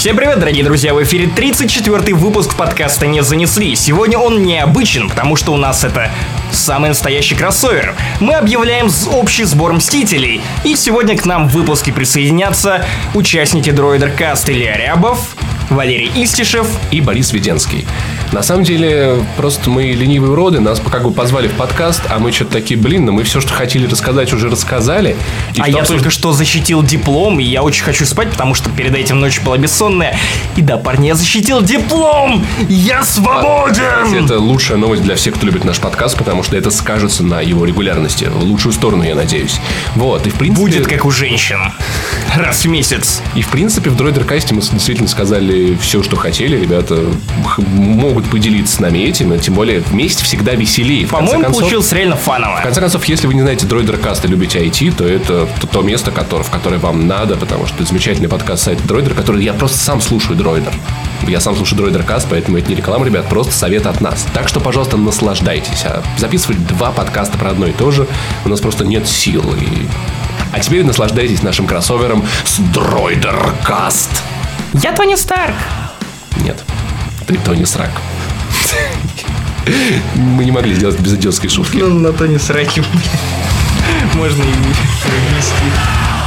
Всем привет, дорогие друзья! В эфире 34-й выпуск подкаста «Не занесли». Сегодня он необычен, потому что у нас это самый настоящий кроссовер. Мы объявляем общий сбор Мстителей. И сегодня к нам в выпуске присоединятся участники Дроидер Каст Илья Рябов, Валерий Истишев и Борис Веденский. На самом деле, просто мы ленивые уроды, нас как бы позвали в подкаст, а мы что-то такие, блин, ну мы все, что хотели рассказать, уже рассказали. А я только что защитил диплом, и я очень хочу спать, потому что перед этим ночь была бессонная. И да, парни, я защитил диплом! Я свободен! А, это лучшая новость для всех, кто любит наш подкаст, потому что это скажется на его регулярности. В лучшую сторону, я надеюсь. Вот, и в принципе... Будет как у женщин. Раз в месяц. И в принципе в Дроидеркасте мы действительно сказали все, что хотели. Ребята могут могут поделиться с нами этим, и тем более вместе всегда веселее. По-моему, получилось реально фаново. В конце концов, если вы не знаете Дроидер Каст и любите IT, то это то, то место, которое, в которое вам надо, потому что это замечательный подкаст сайта Дроидер, который я просто сам слушаю Дроидер. Я сам слушаю Дроидер Каст, поэтому это не реклама, ребят, просто совет от нас. Так что, пожалуйста, наслаждайтесь. А записывать два подкаста про одно и то же у нас просто нет сил. И... А теперь наслаждайтесь нашим кроссовером с Дроидер Каст. Я Тони Старк. Нет, Тони Срак. Мы не могли сделать без идиотской шутки. Ну, на то не сраки. Можно и вести.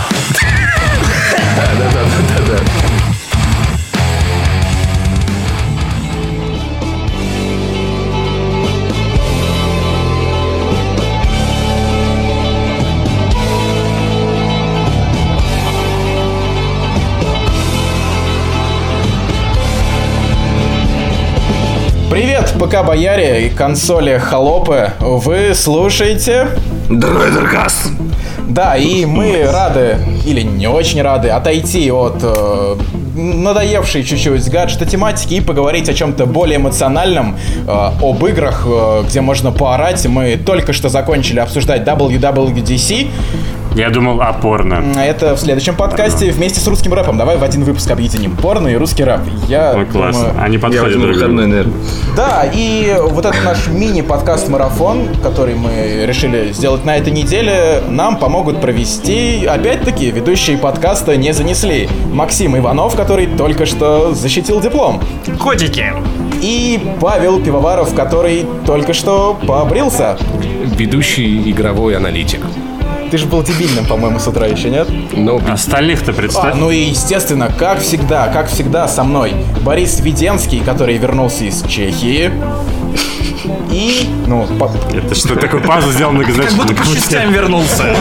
Привет, ПК Бояре и консоли Холопы. Вы слушаете... Дроидеркаст. Да, и мы рады, или не очень рады, отойти от э, надоевшей чуть-чуть гаджета тематики и поговорить о чем-то более эмоциональном, э, об играх, э, где можно поорать. Мы только что закончили обсуждать WWDC, я думал о порно. Это в следующем подкасте вместе с русским рэпом. Давай в один выпуск объединим порно и русский рэп. Я Ой, классно. Думаю... Они подходят друг другу. Да, и вот этот наш мини-подкаст-марафон, который мы решили сделать на этой неделе, нам помогут провести, опять-таки, ведущие подкаста не занесли. Максим Иванов, который только что защитил диплом. Котики. И Павел Пивоваров, который только что побрился. Ведущий игровой аналитик. Ты же был дебильным, по-моему, с утра еще, нет? Ну, остальных-то представь. А, ну и, естественно, как всегда, как всегда со мной Борис Веденский, который вернулся из Чехии. И, ну. Это что, такой пазл сделал многозначительно? Как будто по частям вернулся.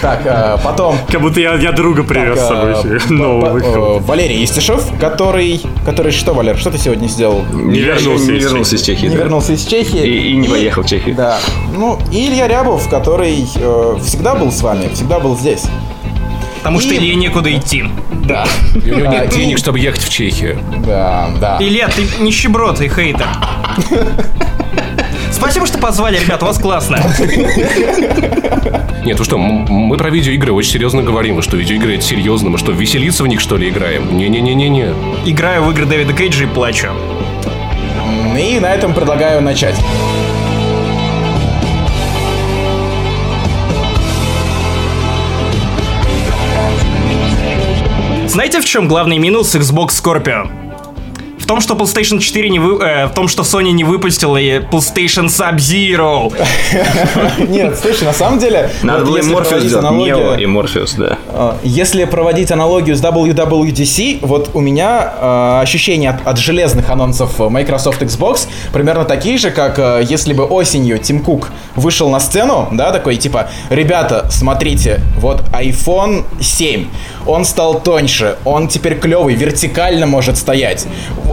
Так, а, потом... Как будто я друга привез с собой а, нового Валерий Истишев, который... Который что, Валер, что ты сегодня сделал? Не вернулся из Чехии. Не вернулся из Чехии. И не поехал в Чехию. Да. Ну, и Илья Рябов, который э, всегда был с вами, всегда был здесь. Потому и... что Илье некуда идти. Да. И у него нет денег, чтобы ехать в Чехию. Да, да. Илья, ты нищеброд и хейтер. Спасибо, что позвали, ребят, у вас классно. Нет, вы что, мы про видеоигры очень серьезно говорим. Что, видеоигры это серьезно? Мы что, веселиться в них, что ли, играем? Не-не-не-не-не. Играю в игры Дэвида Кейджа и плачу. И на этом предлагаю начать. Знаете, в чем главный минус Xbox Scorpio? В том, что PlayStation 4 не вы... Э, в том, что Sony не выпустила PlayStation Sub-Zero. Нет, слушай, на самом деле... Надо было Morpheus сделать, Neo и Morpheus, да. А, если проводить аналогию с WWDC, вот у меня э, ощущения от, железных анонсов Microsoft Xbox примерно такие же, как э, если бы осенью Тим Кук вышел на сцену, да, такой типа, ребята, смотрите, вот iPhone 7, он стал тоньше, он теперь клевый, вертикально может стоять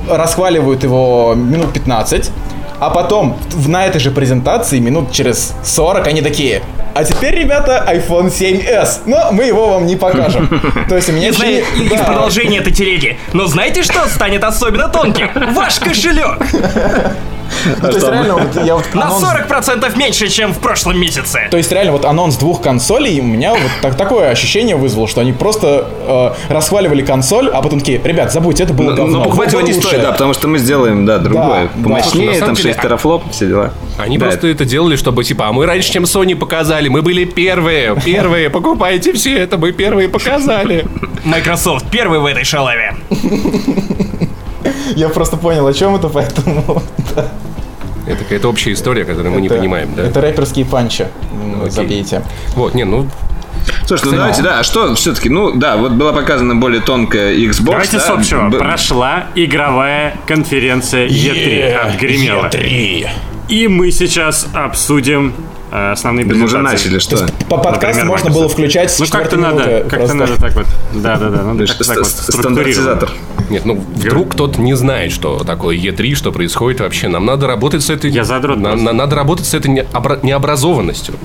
расхваливают его минут 15, а потом на этой же презентации минут через 40 они такие, а теперь, ребята, iPhone 7s. Но мы его вам не покажем. То есть у меня... Знаете, да. из продолжения этой телеги. Но знаете, что станет особенно тонким? Ваш кошелек! Ну, то есть реально, вот я вот На анонс- 40% меньше, чем в прошлом месяце. То есть реально вот анонс двух консолей у меня вот так- такое ощущение вызвало, что они просто э, расхваливали консоль, а потом такие, ребят, забудьте, это было Но, говно. но покупать его не лучше». стоит, да, потому что мы сделаем, да, другое. да. Помощнее, там деле, 6 терафлоп, все дела. Они Да, просто это делали, чтобы типа, а мы раньше, чем Sony показали, мы были первые, первые, покупайте все это, мы первые показали. Microsoft первый в этой шалаве. Я просто понял, о чем это, поэтому... Это какая-то общая история, которую мы не понимаем, да? Это рэперские панчи. Окей. Забейте. Вот, не, ну, Слушай, ну давайте, да, а что все-таки, ну да, вот была показана более тонкая Xbox. Давайте да, с общего. б- Прошла игровая конференция E3 отгремела. E3. И мы сейчас обсудим э, основные Мы уже начали, что? По подкасту Например, можно Microsoft. было включать Ну как-то надо, как-то надо так вот. Да, да, да. Надо как-то так вот ст- Стандартизатор. Нет, ну, вдруг кто-то не знает, что такое E3, что происходит вообще. Нам надо работать с этой... Я задрот на- Надо работать с этой необра- необразованностью.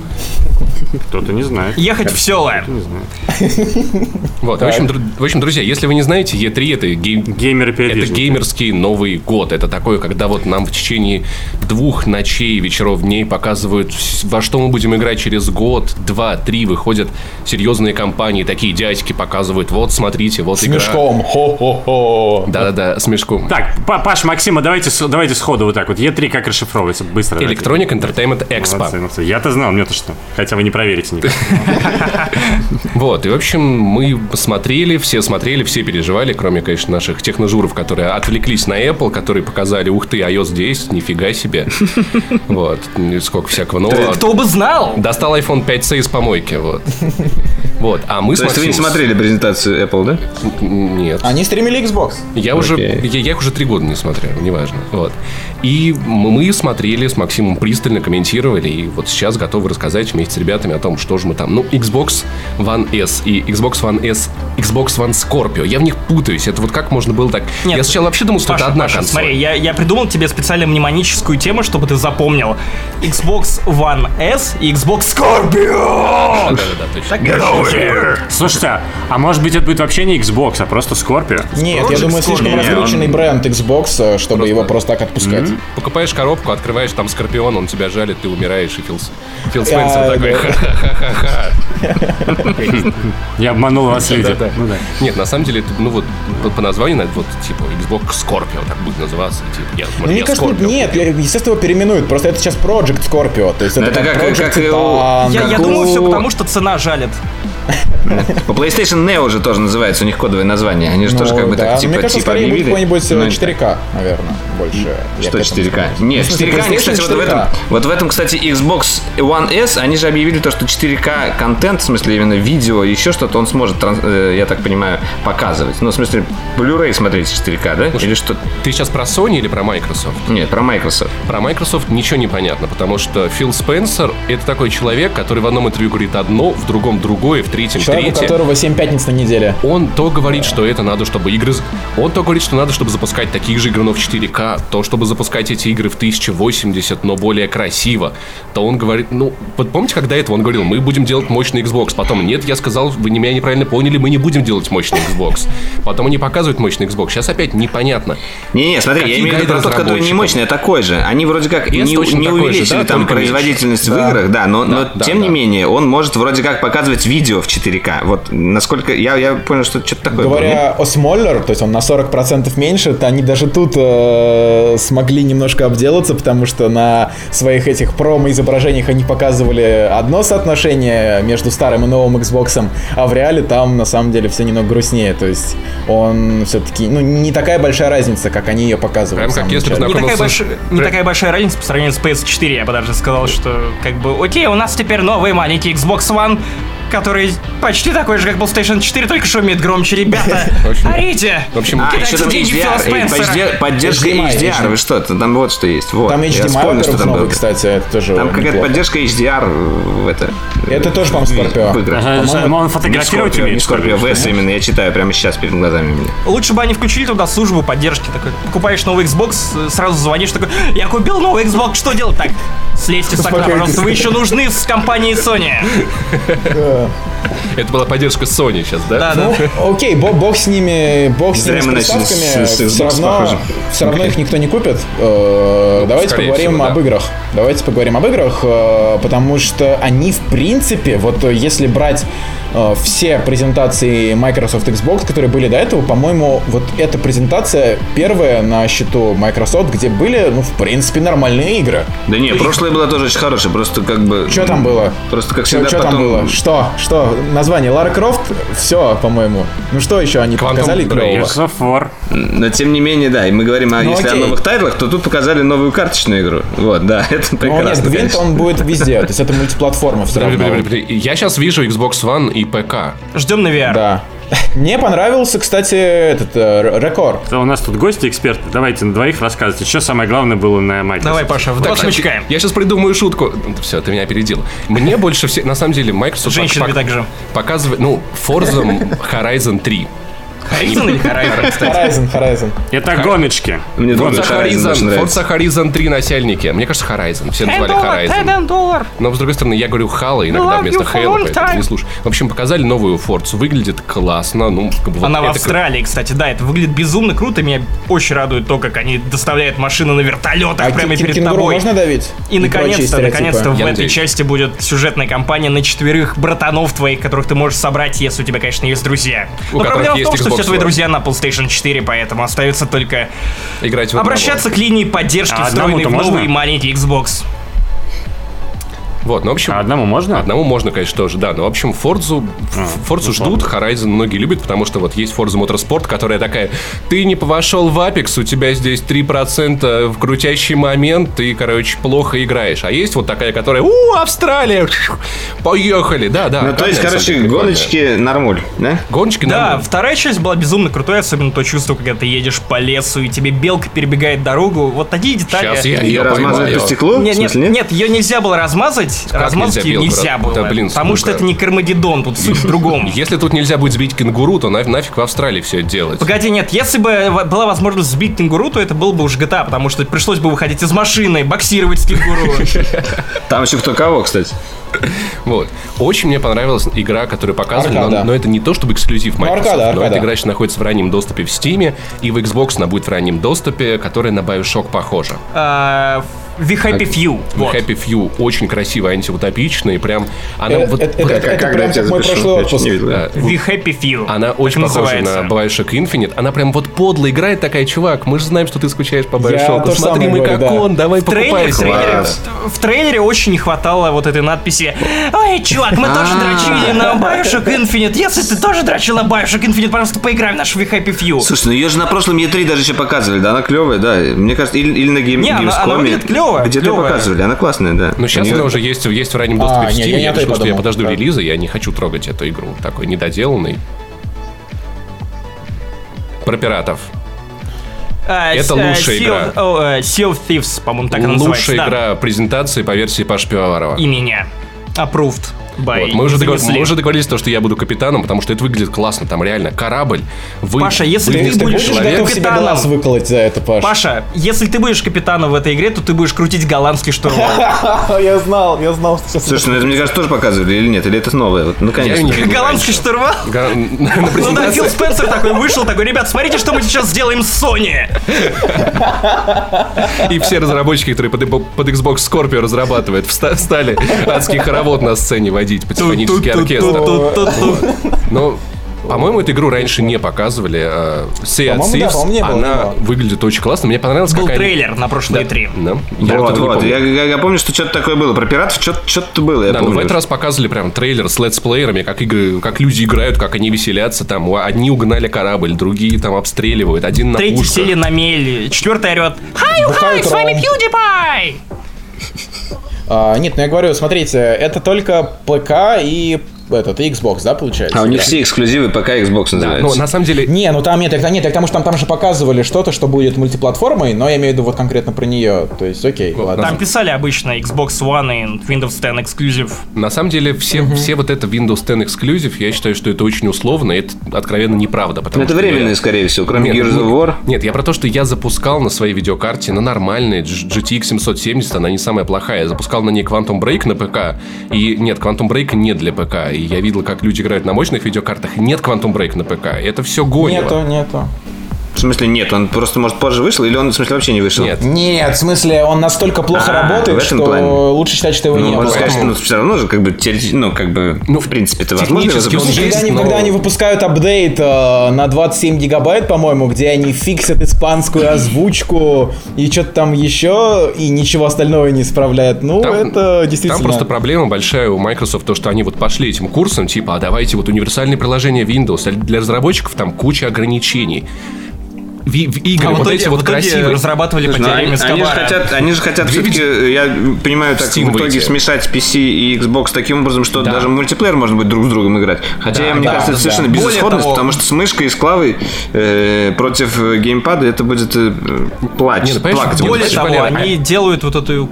Кто-то не знает. Ехать в село. Не знаю. Вот, в общем, в общем, друзья, если вы не знаете, E3 это. Геймеры Это геймерский Новый год. Это такое, когда вот нам в течение двух ночей, вечеров, дней показывают, во что мы будем играть через год, два, три. Выходят серьезные компании, такие дядьки показывают, вот, смотрите, вот С игра. мешком. Хо-хо-хо. Да-да-да, с мешком. Так, Па- Паш, Максима, давайте, с- давайте сходу вот так вот. Е3 как расшифровывается? Быстро. давайте. Electronic Entertainment Expo. Молодцы, молодцы. Я-то знал, мне-то что. Хотя вы не проверите никак. Вот, и, в общем, мы смотрели, все смотрели, все переживали, кроме, конечно, наших техножуров, которые отвлеклись на Apple, которые показали, ух ты, iOS 10, нифига себе. Вот, сколько всякого нового. Кто бы знал? Достал iPhone 5C из помойки, вот. Вот, а мы То есть вы не смотрели презентацию Apple, да? Нет. Они стримили Xbox. Я уже, я, я их уже три года не смотрел, неважно. Вот. И мы смотрели с Максимом пристально, комментировали, и вот сейчас готовы рассказать вместе с ребятами о том, что же мы там. Ну, Xbox One S и Xbox One S, Xbox One Scorpio. Я в них путаюсь. Это вот как можно было так... Нет. я сначала вообще думал, что Паша, это одна Паша, консоль. смотри, я, я придумал тебе специально мнемоническую тему, чтобы ты запомнил. Xbox One S и Xbox Scorpio! Да-да-да, точно. Так, Слушайте, а может быть это будет вообще не Xbox, а просто Scorpio? Нет, я думаю, слишком раскрученный бренд Xbox, э, чтобы его просто так отпускать. Покупаешь коробку, открываешь там Скорпион, он тебя жалит, ты умираешь, и Фил, А, Спенсер такой, ха-ха-ха-ха. Я обманул вас, люди. Ну. Нет, на самом деле, ну вот по, названию, вот типа Xbox Scorpio так будет называться. Типа, я, Ну, мне кажется, нет, естественно, его переименуют. Просто это сейчас Project Scorpio. То есть это, Это как- Project. Я, думаю, все потому, что цена жалит. По PlayStation Neo же тоже называется, у них кодовое название. Они же Ну, тоже как бы да. так типа, Мне кажется, типа скорее будет объявили. какой-нибудь э, Ну, 4К, наверное, больше. Что к этому 4К? склоняюсь. Нет, Ну, в смысле, 4К, они, кстати, вот в, 4К. этом, вот в этом, кстати, Xbox One S, они же объявили то, что 4К контент, в смысле именно видео, еще что-то, он сможет, э, я так понимаю, показывать. Ну, в смысле, Blu-ray смотреть 4К, да? Или что? Ты сейчас про Sony или про Microsoft? Нет, про Microsoft. Про Microsoft ничего не понятно, потому что Фил Спенсер — это такой человек, который в одном интервью говорит одно, в другом другое, в третьем Человек, у третье. которого 7 пятниц на неделе. Он то говорит, что это надо, чтобы игры... Он то говорит, что надо, чтобы запускать такие же игры, но в 4К, то, чтобы запускать эти игры в 1080, но более красиво. То он говорит, ну, вот помните, когда это он говорил, мы будем делать мощный Xbox. Потом, нет, я сказал, вы не- меня неправильно поняли, мы не будем делать мощный Xbox. Потом они показывают мощный Xbox. Сейчас опять непонятно. Не-не, смотри, Какие я имею в виду про тот, который не мощный, а такой же. Они вроде как Вес не, не такой же, увеличили да, там только меньше. производительность в Да. играх, да, но, но да, тем не да. менее он может вроде как показывать видео в 4К. Вот насколько я, я понял, что что-то такое. было? Говоря о Smaller, то есть он на 40% меньше, то они даже тут э, смогли немножко обделаться, потому что на своих этих промо-изображениях они показывали одно соотношение между старым и новым Xbox, а в реале там на самом деле все немного грустнее. То есть он все-таки, ну, не такая большая разница, как они ее показывали. Прям как если бы. Не такая, большая, не такая большая разница по сравнению с PS4, я бы даже сказал, что как бы, окей, у нас теперь новый маленький Xbox One, который почти такой же, как PlayStation 4, только шумит громче, ребята. Орите! В общем, А, Кидайте деньги Фила Спенсера. подде- поддержка HDR, вы что, там вот что есть. Там HDMI что там новый, было. кстати, это тоже Там какая-то поддержка HDR в это. Это тоже, по-моему, По-моему, Он фотографировать умеет, что ли? Scorpio, в S именно, я читаю прямо сейчас перед глазами. Лучше бы они включили туда службу поддержки. Такой, покупаешь новый Xbox, э, сразу звонишь такой, я купил новый Xbox, что делать так? Слезьте с окна, пожалуйста, вы еще нужны с компанией Sony. Это была поддержка Sony сейчас, да? Да, да. Ну, окей, бог, бог с ними, бог с ними с приставками, с все равно, все равно их никто не купит. Э, Давайте поговорим всего, да. об играх. Давайте поговорим об играх, э, потому что они, в принципе, вот э, если брать все презентации Microsoft Xbox, которые были до этого, по-моему, вот эта презентация первая на счету Microsoft, где были, ну, в принципе, нормальные игры. Да не, прошлое было тоже очень хорошее, просто как бы... Что там было? Просто как Что всегда там потом... было? Что? Что? Название Лара Крофт? Все, по-моему. Ну что еще они Quantum показали клевого? Но тем не менее, да, и мы говорим, а Ну, если окей. о новых тайтлах, то тут показали новую карточную игру. Вот, да, это Ну прекрасно, нет, Гвинт, он будет везде. То есть это мультиплатформа все равно. Я сейчас вижу Xbox One и ПК. Ждем на VR. Да. Мне понравился, кстати, этот э, рекорд. Да, У нас тут гости, эксперты. Давайте на двоих рассказывайте, что самое главное было на Microsoft. Давай, Паша, в два Так, смычка. Я сейчас придумаю шутку. Все, ты меня опередил. Мне больше всего, на самом деле, Microsoft Женщинами пок- также. показывает, ну, Forza Horizon 3. Horizon или Horizon, кстати? Horizon, Horizon. Это гомички. Мне Forza Horizon. Forza Horizon 3 насельники. Мне кажется, Horizon. Все называли Horizon. Но, с другой стороны, я говорю Halo иногда вместо Halo, поэтому не слушай. В общем, показали новую Forza. Выглядит классно. Ну, как бы вот Она в Австралии, кстати, да, это выглядит безумно круто. Меня очень радует то, как они доставляют машины на вертолетах А прямо перед тобой. можно давить? И наконец-то, наконец-то в этой части будет сюжетная кампания на четверых братанов твоих, которых ты можешь собрать, если у тебя, конечно, есть друзья. У которых есть все твои друзья на PlayStation 4, поэтому остается только Играть в обращаться к линии поддержки, А встроенной в новый маленький Xbox. Вот, ну, в общем, А одному можно? Одному можно, конечно, тоже, да. Но, в общем, Форзу, Форзу ждут, Horizon многие любят, потому что вот есть Forza Motorsport, которая такая, ты не вошел в Apex, у тебя здесь 3% в крутящий момент, ты, короче, плохо играешь. А есть вот такая, которая, у, Австралия, поехали, да, да. Ну, то есть, короче, гоночки нормуль, да? Гоночки, Да, нормально. вторая часть была безумно крутой, особенно то чувство, когда ты едешь по лесу, и тебе белка перебегает дорогу. Вот такие детали. Сейчас я Ее ее размазывают поймаю. по стеклу? Нет, нет, нет, ее нельзя было размазать. Как Размазать нельзя нельзя было. Да, блин, потому что это не Кармагеддон, тут суть в другом. Если тут нельзя будет сбить кенгуру, то на- нафиг в Австралии все это делать. Погоди, нет, если бы была возможность сбить кенгуру, то это был бы уже GTA, потому что пришлось бы выходить из машины, боксировать с кенгуру. Там еще кто кого, кстати. Вот. Очень мне понравилась игра, которую показывали, но, но это не то, чтобы эксклюзив Microsoft, аркада, но аркада. эта игра сейчас находится в раннем доступе в Steam, и в Xbox она будет в раннем доступе, которая на Bioshock похожа. The Happy Few. вот. Happy Few очень красивая, антиутопичная, и прям она Э, вот... Это это- это когда прям как мой прошлый отпуск. да, The Happy Few. она Так очень похожа называется. на Bioshock Infinite. Она прям вот подло играет такая, чувак, мы же знаем, что ты скучаешь по Bioshock. Смотри, мы говорю, как да. он, давай В трейлере, покупай. в, трейлере, в трейлере очень не хватало вот этой надписи Ой, чувак, мы тоже дрочили на Bioshock Infinite Если ты тоже дрочил на Bioshock Infinite, пожалуйста, поиграй в наш We Happy Few Слушай, ну ее же на прошлом E3 даже еще показывали, да, она клевая, да. Мне кажется, или, или на game, Не, она- она Клёвая, Где-то клёвая. показывали, она классная, да. Ну, сейчас она уже есть, есть в раннем доступе А, в Steam. я не Я, той решил, что я подумал, подожду да. релиза, я не хочу трогать эту игру. Такой недоделанный. Про пиратов. А, Это лучшая Sea игра. о, э, Sea of Thieves, по-моему, так она Лучшая называется да. игра презентации по версии Паш Пивоварова. И меня Approved by Вот, мы, уже договор- мы уже договорились, то, что я буду капитаном, потому что это выглядит классно. Там реально корабль. Вы, Паша, если вы ты будешь себе капитаном. глаз выколоть за это, Паш? Паша, если ты будешь капитаном в этой игре, то ты будешь крутить голландский штурвал. Я знал, я знал, что сейчас... Слушай, ну это, мне кажется, тоже показывали или нет? Или это новое? Не видел Голландский штурвал? Ну да, Фил Спенсер такой вышел, такой, ребят, смотрите, что мы сейчас сделаем с Sony. и все разработчики, которые под, Xbox Scorpio разрабатывают, вста- стали адский хоровод на сцене водить, потихонеческий оркестр. Но, по-моему, эту игру раньше не показывали. а, Sea of да, Thieves, по-моему, не было, не она было. выглядит очень классно. Мне понравилось, Был как они- трейлер на прошлой Да, E3. да. Я Вот, вот, помню. я, я- я помню, что что-то такое было. Про пиратов что-то было, я Да, но помню. в этот раз показали прям трейлер с летсплеерами, как игры, как люди играют, как они веселятся. Там одни угнали корабль, другие там обстреливают, один на Третий сели на мель, четвертый орет. Хай, хай, с вами. PewDiePie! А, нет, ну я говорю, смотрите, это только ПК и этот, Xbox, да, получается? А у них все эксклюзивы пока Xbox Да, называется. но на самом деле Не, ну там нет, это нет, потому что там, там же показывали что-то, что будет мультиплатформой, но я имею в виду вот конкретно про нее. То есть, окей, ладно. Там писали обычно Xbox One и Windows 10 Exclusive. На самом деле, все, все вот это Windows 10 Exclusive, я считаю, что это очень условно, и это откровенно неправда. Потому Ну, это что временное, я- скорее всего, кроме Нет, Gears of ну, War. Нет, я про то, что я запускал на своей видеокарте на нормальной GTX 770, она не самая плохая. Я запускал на ней Quantum Break на ПК. И нет, Quantum Break не для ПК. И я видел, как люди играют на мощных видеокартах, нет Quantum Break на ПК. Это все гонево. Нету, нету. В смысле, нет, он просто, может, позже вышел, или он, в смысле, вообще не вышел? Нет. Нет, в смысле, он настолько плохо А, в работает, этом что плане. лучше считать, что его Ну, не было. сказать, что ну, все равно же, как бы, теоретически, ну, как бы, ну, в принципе, это возможно он есть, Когда они, но- когда они выпускают апдейт э, на 27 гигабайт, по-моему, где они фиксят испанскую озвучку и что-то там еще, и ничего остального не исправляют, ну, Там- это действительно... Там просто проблема большая у Microsoft, то, что они вот пошли этим курсом, типа, а давайте вот универсальные приложения Windows, а для разработчиков там куча ограничений. Ви- в игры, А в вот итоге, эти вот в красивые... разрабатывали по они, теореме они же хотят, они же хотят все-таки, я понимаю, так Steam в итоге выйти. смешать PC и Xbox таким образом, что Да. даже мультиплеер можно будет друг с другом играть. Хотя, мне да, кажется, это совершенно безысходность, того- потому что с мышкой и с клавой э, против э, геймпада это будет э, ну, плакать. более того, они делают вот эту э,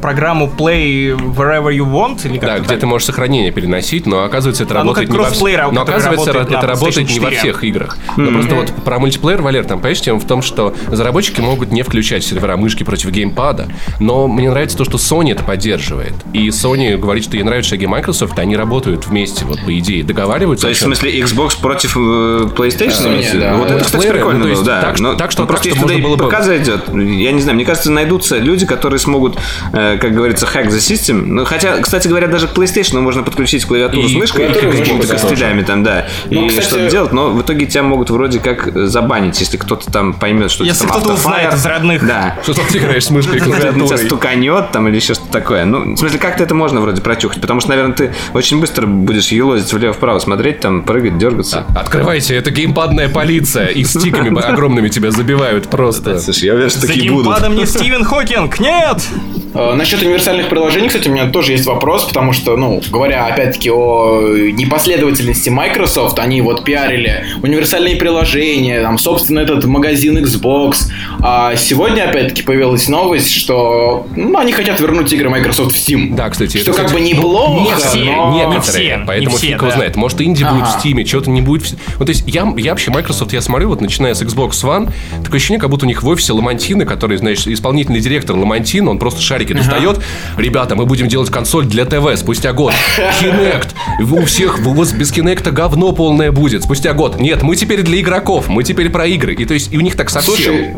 программу Play Wherever You Want, или как Да, где так? ты можешь сохранение переносить, но оказывается это А, ну, работает как не во всех. Но оказывается работает это на работает не во PlayStation 4. всех играх. Но просто вот про мультиплеер, Валер, там, понимаешь, тема в том, что разработчики могут не включать сервера мышки против геймпада, но мне нравится то, что Sony это поддерживает. И Sony говорит, что ей нравятся шаги Microsoft, они работают вместе, вот по идее, договариваются. То есть, в смысле, Xbox против э, PlayStation? Sony, виду? да. Вот это, кстати, прикольно ну, то есть было, да. так, что- Но- так, что- ну, просто если туда было бы- ПК зайдет, я не знаю, мне кажется, найдутся люди, которые смогут, э, как говорится, hack the system. Ну, хотя, кстати говоря, даже к PlayStation можно подключить клавиатуру И с мышкой, и какими-то костылями там, да, Ну, и кстати- что-то делать, но в итоге тебя могут вроде как забанить, если кто-то там поймет, что Если кто-то узнает из родных. Да. Что ты играешь с мышкой и На тебя клавиатурой? стуканет там или еще что-то такое. Ну, в смысле, как-то это можно вроде прочухать, потому что, наверное, ты очень быстро будешь елозить влево-вправо, смотреть, там, прыгать, дергаться. Открывайте, это геймпадная полиция, и стиками огромными тебя забивают просто. Слушай, я уверен, что такие будут. геймпадом не Стивен Хокинг, нет! Э, Насчет универсальных приложений, кстати, у меня тоже есть вопрос, потому что, ну, говоря опять-таки о непоследовательности Microsoft, они вот пиарили универсальные приложения, там, собственно, этот магазин Xbox. А сегодня, опять-таки, появилась новость, что ну, они хотят вернуть игры Microsoft в Steam. Да, кстати, Что это, как кстати, бы неплохо, не все, но... не Некоторые, все, поэтому не все, фиг его да. знает. Может, инди будет Ага. в Steam, чего-то не будет. в- Вот, то есть я, я вообще Microsoft, я смотрю, вот начиная с Xbox One, такое ощущение, как будто у них в офисе Ламантины, который, знаешь, исполнительный директор Ламантин, он просто шарики достает. Ребята, мы будем делать консоль для ТВ спустя год. Kinect. У всех у вас без Kinect говно полное будет спустя год. Нет, мы теперь для игроков, мы теперь про игры. И то есть и у них так совсем. Слушай,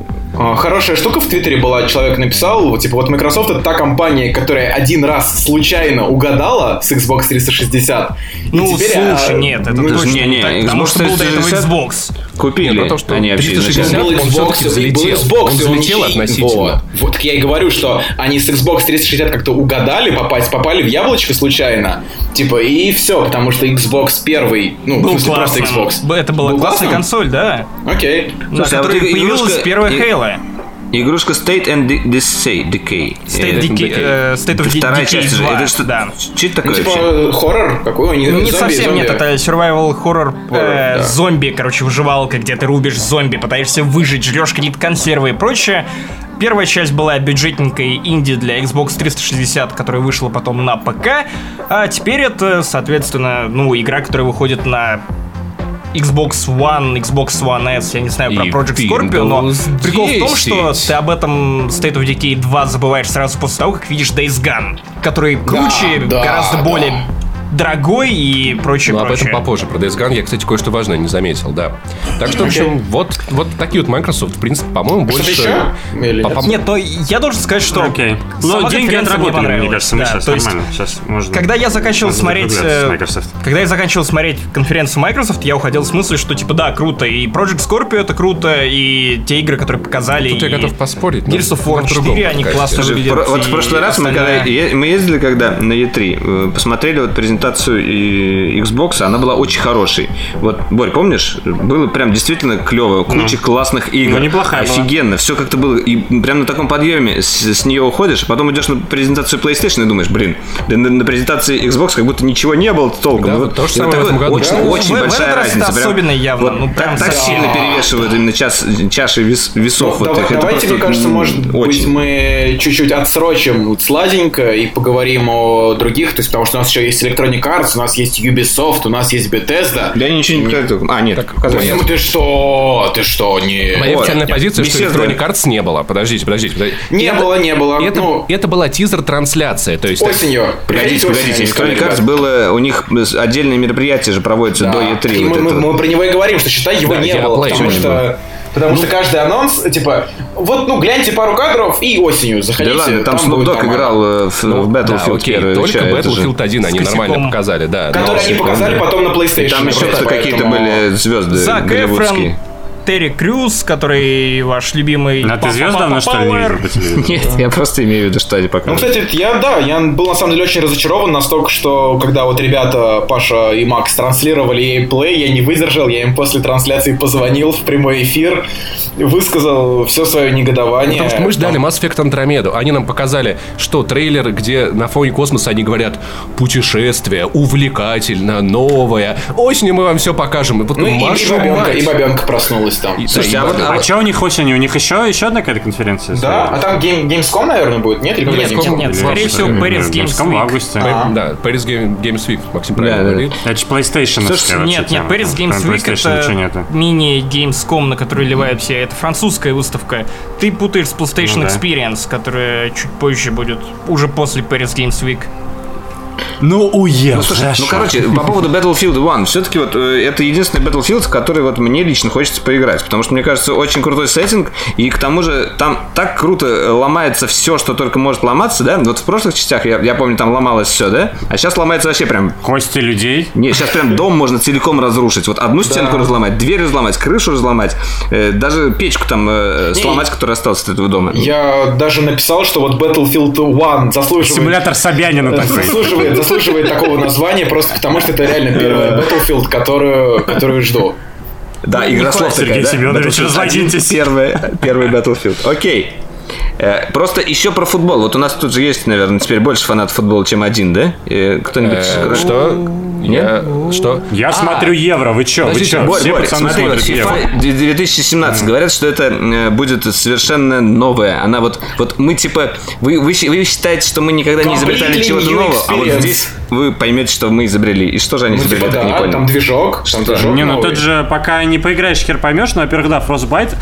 хорошая штука в Твиттере была, человек написал, вот, типа, вот Microsoft это та компания, которая один раз случайно угадала с Xbox 360. и Ну, теперь, а, слушай, нет, это ну, точно не, не, так, потому Xbox что был до этого 360. Xbox. Купили Нет, про то, что они вообще 360 изначально. Был он Xbox, всё-таки взлетел. был Xbox, Он взлетел относительно. Вот. Вот так я и говорю, что они с Xbox 360 как-то угадали попасть, попали в яблочко случайно. Типа, и все, потому что Xbox первый, ну, Был смысле, просто. Xbox. Это была Был классная классным? консоль, да. Окей. На Слушай, а вот появилась игрушка- первая Halo. Игрушка State and Decay. Decay. State, Э, of Decay, э, State of это Вторая Decay часть уже. 2, Это что? да. Что это Ну, такое типа, вообще? хоррор какой? Не, Ну, не зомби, совсем зомби. нет, это survival хоррор Horror, да. зомби, короче, выживалка, где ты рубишь зомби, пытаешься выжить, жрешь какие-то консервы и прочее. Первая часть была бюджетненькой инди для Xbox 360, которая вышла потом на ПК, а теперь это, соответственно, ну, игра, которая выходит на Xbox One, Xbox One S, я не знаю про И Project Scorpio, но Windows прикол в том, что 10. ты об этом State of Decay 2 забываешь сразу после того, как видишь Days Gone, который круче, да, гораздо да. более дорогой и прочее, Ну, об этом попозже. Про Days Gone я, кстати, кое-что важное не заметил, да. Так что, в общем, вот, вот такие вот Microsoft, в принципе, по-моему, Что-то больше... еще? Или По- нет? по- Нет, но я должен сказать, что Окей. сама Ну, деньги мне отработали, мне понравилась. кажется, мы Да, сейчас то есть, нормально. Сейчас можно... Когда я заканчивал можно смотреть, э, Microsoft. когда я заканчивал смотреть конференцию Microsoft, я уходил с мыслью, что типа да, круто, и Project Scorpio это круто, и те игры, которые показали, Тут я и готов поспорить. Gears of War другом 4, они классно выглядят. вот в прошлый раз мы ездили когда на E3, э, посмотрели вот презентацию и Xbox, она была очень хорошей. Вот, Борь, помнишь? Было прям действительно клево, куча классных игр. Ну, неплохая была. Офигенно, все как-то было. И прям на таком подъеме с, с нее уходишь, а потом идешь на презентацию PlayStation и думаешь, блин, да на, на презентации Xbox как будто ничего не было толком. Да, вот то же самое в этом году. Очень, Да, очень в- в большая это разница. Прям особенно явно, вот ну, так, прям так совсем. сильно перевешивают именно час, чаши вес- весов. Ну, вот давай- давайте, просто, мне кажется, может быть, очень. мы чуть-чуть отсрочим вот сладенько и поговорим о других, то есть потому что у нас еще есть Electronic Electronic Arts, у нас есть Ubisoft, у нас есть Bethesda. Да, ничего не показывают. А, нет, показывают. Ну ты что? Ты что? Не. Моя Вот. официальная позиция, что Bethesda. Electronic Arts не было. Подождите, подождите. подождите. Не Это- было, не было. Это, Ну, это была тизер-трансляция. То есть осенью. Погодите, Приходите погодите, осенью, Electronic. Arts было, у них отдельные мероприятия же проводятся до Да. E3. И вот мы, мы- мы про него и говорим, что считай, его Да, не было. Play Потому не что, потому что каждый анонс, типа, вот, ну, гляньте пару кадров и осенью Да заходите. ладно, там Snoop будет Dogg играл э, в, Ну, в да, Battlefield окей, первый. только Чё, это же- Battlefield 1 они нормально показали, да. Который но- они показали потом на PlayStation. Там еще просто, какие-то поэтому- были звезды Зак. Эфрон, Терри Крюс, который ваш любимый... А ты звезд давно, что ли, не видел по телевизору? Нет, я просто имею в виду, что они Ну, показывают. кстати, я, да, я был на самом деле очень разочарован настолько, что когда вот ребята, Паша и Макс, транслировали Play, я не выдержал, я им после трансляции позвонил в прямой эфир, высказал все свое негодование. Потому что мы ждали Mass Effect Andromeda. Они нам показали, что трейлер, где на фоне космоса они говорят путешествие, увлекательно, новое. Осенью мы вам все покажем. И потом, Ну и, и, бабенка, и бабенка проснулась там. И- Слушайте, да, а вот- бабенка. А что у них осенью? У них еще, еще одна какая-то конференция? Да, а там Game, Gamescom, наверное, будет, нет? Или Gamescom, Gamescom? Нет, Или скорее всего, Paris Games Gamescom в Week. августе. А. Да, Paris Game, Games Week, Максим правильно Да, говорит. Это же PlayStation. Слушай, нет, нет, Paris Games Week это нету. мини-Gamescom, на который ливают все. Это французская выставка. Ты путаешь с PlayStation Ну да. Experience, которая чуть позже будет, уже после Paris Games Week. Ну, уел. Ну, слушай, ну, короче, по поводу Battlefield 1, все-таки вот э, это единственный Battlefield, в который вот мне лично хочется поиграть, потому что, мне кажется, очень крутой сеттинг, и к тому же там так круто э, ломается все, что только может ломаться, да, вот в прошлых частях, я, я помню, там ломалось все, да, а сейчас ломается вообще прям Кости людей. не, сейчас прям дом можно целиком разрушить. Вот одну стенку разломать, дверь разломать, крышу разломать, э, даже печку там э, сломать, которая осталась от этого дома. Я даже написал, что вот Battlefield 1 заслуживает... Симулятор Собянина такой. Заслуживает, заслуживает такого названия, просто потому что это реально первая Battlefield, которую, которую жду. Да, игра слов Сергей такая, да? Семенович, разлогиньтесь. 1, Первый, первый Battlefield. Окей. Э, Просто еще про футбол. Вот у нас тут же есть, наверное, теперь больше фанатов футбола, чем один, да? Э, Кто-нибудь... Э, Что? Я... Что? Я А, смотрю Евро, вы чё? Вы чё? Все пацаны смотрят Евро. FIFA 2017 говорят, что это будет совершенно новое. Она вот, вот мы типа, вы, вы, считаете, что мы никогда не изобретали чего-то нового, а вот здесь вы поймете, что мы изобрели. И что же они Ну, изобрели, типа, так не понял. там движок, там движок Не, ну тут же пока не поиграешь, хер поймешь. Но, во-первых, да, Frostbite,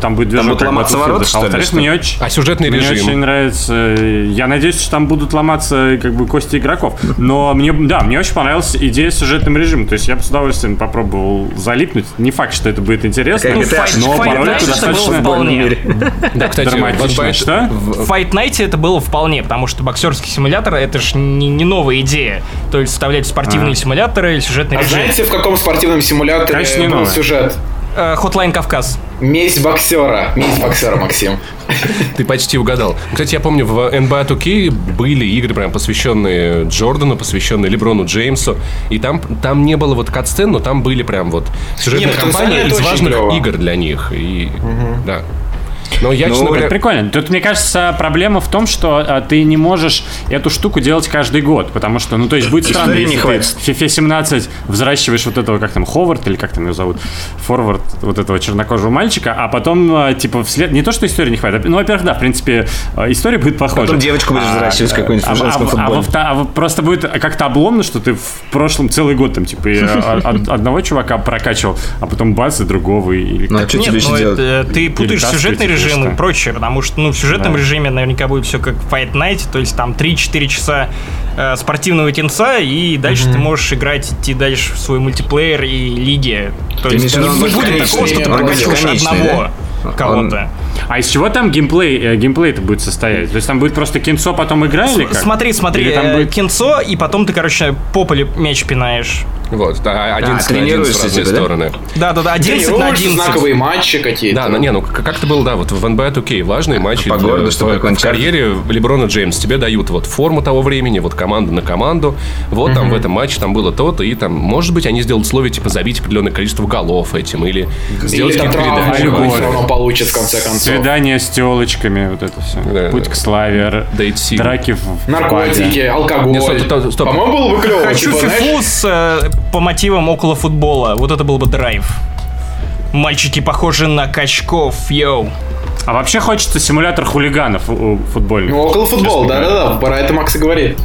там будет движок будут как ломаться ворота, а что ли, что? Мне очень... А сюжетный Мне режим? очень нравится. э, Я надеюсь, что там будут ломаться как бы кости игроков. Но мне, да, мне очень понравилась идея с сюжетным режимом. То есть я бы с удовольствием попробовал залипнуть. Не факт, что это будет интересно. Ну, Fight- но Fight порой это достаточно вполне. Да, кстати, драматично. Что? В Fight Night это было вполне, потому что боксерский симулятор это же не, не новая идея. То есть вставлять спортивные симуляторы или сюжетный А режим. знаете, в каком спортивном симуляторе Конечно, не был новое. сюжет? Э, Hotline Кавказ. Месть боксера. Месть боксера, Максим. Ты почти угадал. Кстати, я помню, в NBA 2K были игры, прям посвященные Джордану, посвященные Леброну Джеймсу. И там, там не было вот катсцен, но там были прям вот сюжетная Не, потенциально кампания это из важных клево. игр для них. И, да. Но я, Ну, честно Это говоря, прикольно. Тут, мне кажется, проблема в том, что а, ты не можешь эту штуку делать каждый год, потому что, ну, то есть будет странно, если не ты хватит. в FIFA 17 взращиваешь вот этого, как там, Ховард, или как там его зовут, Форвард, вот этого чернокожего мальчика, а потом, а, типа, вслед... Не то, что истории не хватит, ну, во-первых, да, в принципе, а, история будет похожа. Потом девочку будешь взращивать какую-нибудь в а, женском а- а футболе. во-вто- а во- просто будет как-то обломно, что ты в прошлом целый год там, типа, и, а, од- одного чувака прокачивал, а потом бац, и другого. И, Ну, а что Нет, тебе еще ну делать? это, ты путаешь сюжетный или режим что? и прочее, потому что ну, в сюжетном Да. режиме наверняка будет все как в Fight Night, то есть там 3-4 часа э, спортивного кинца, и дальше ты можешь играть, идти дальше в свой мультиплеер и лиги. То Ты есть в не, не будет такого, что ты бесконечный, одного кого-то. А из чего там геймплей, э, геймплей это будет состоять? То есть там будет просто кинцо, потом игра или как? Смотри, смотри, Или там э, будет... кинцо, и потом ты, короче, по полю мяч пинаешь. Вот, да, 11 на 11 в тренируешься, разные типа, да? стороны. Да-да-да, 11 на Тренируешься, 11. знаковые матчи какие-то. Да, ну, не, ну как-то было, да, вот в NBA 2K важные матчи По городу, что в, карьере Леброна Джеймс. Тебе дают вот форму того времени, вот команда на команду. Вот там в этом матче там было то-то, и там, может быть, они сделают условие, типа, забить определенное количество голов этим, или сделать какие-то передачи. получит в конце концов. Свидание с телочками, вот это все. Да, Путь да. к славе, драки в Наркотики, алкоголь. По-моему, было бы клево. Хочу типа, фифу с, э, по мотивам около футбола. Вот это был бы драйв. Мальчики похожи на качков, йоу. А вообще хочется симулятор хулиганов футбольных. Ну, около футбола, да-да-да, про это Макс и говорит.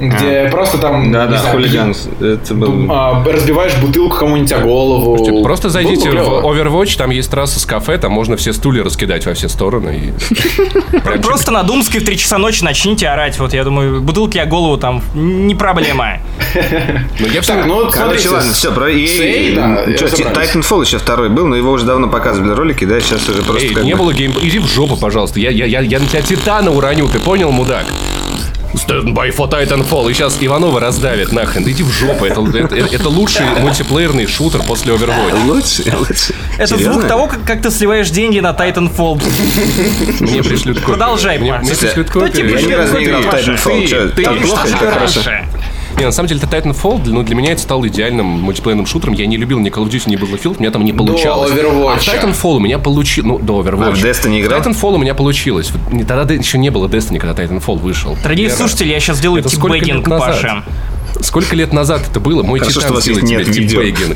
Где просто там... не Да-да, знаю, хулиган. Это был... а, разбиваешь бутылку кому-нибудь о голову. Типа, Просто зайдите в. Overwatch, там есть трасса с кафе, там можно все стулья раскидать во все стороны. Просто на Думской в 3 часа ночи начните орать. Вот я думаю, бутылки о голову там не проблема. Ну, я все Так, ну Короче, ладно, все, про да, разобрались. Titanfall еще второй был, но его уже давно показывали ролики, да, сейчас уже просто не бы- было гейм... Иди в жопу, пожалуйста. Я, я, я, я на тебя Титана уроню, ты понял, мудак? Stand by for Titanfall. И сейчас Иванова раздавит нахрен. Да иди в жопу. Это, это, это лучший мультиплеерный шутер после Overwatch. Лучше, лучше. Это Серьезно? звук того, как, как ты сливаешь деньги на Titanfall. Мне пришлют копию. Продолжай, Мне, мне пришлют Кто тебе копию. Я ни разу не играл в? Titanfall. Ты- Чё, ты там видишь, плохо что или хорошо? Не, на самом деле, это Titanfall, ну, для меня это стал идеальным мультиплеерным шутером. Я не любил ни Call of Duty, ни Battlefield, у меня там не получалось. Overwatch. А в Titanfall у меня получилось... Ну, до Overwatch. А в Destiny играл? В Titanfall у меня получилось. Тогда еще не было Destiny, когда Titanfall вышел. Дорогие слушатели, я сейчас сделаю Это сколько Сколько лет назад это было? Мой Хорошо, что Титан у вас сделает есть тебе нет видео.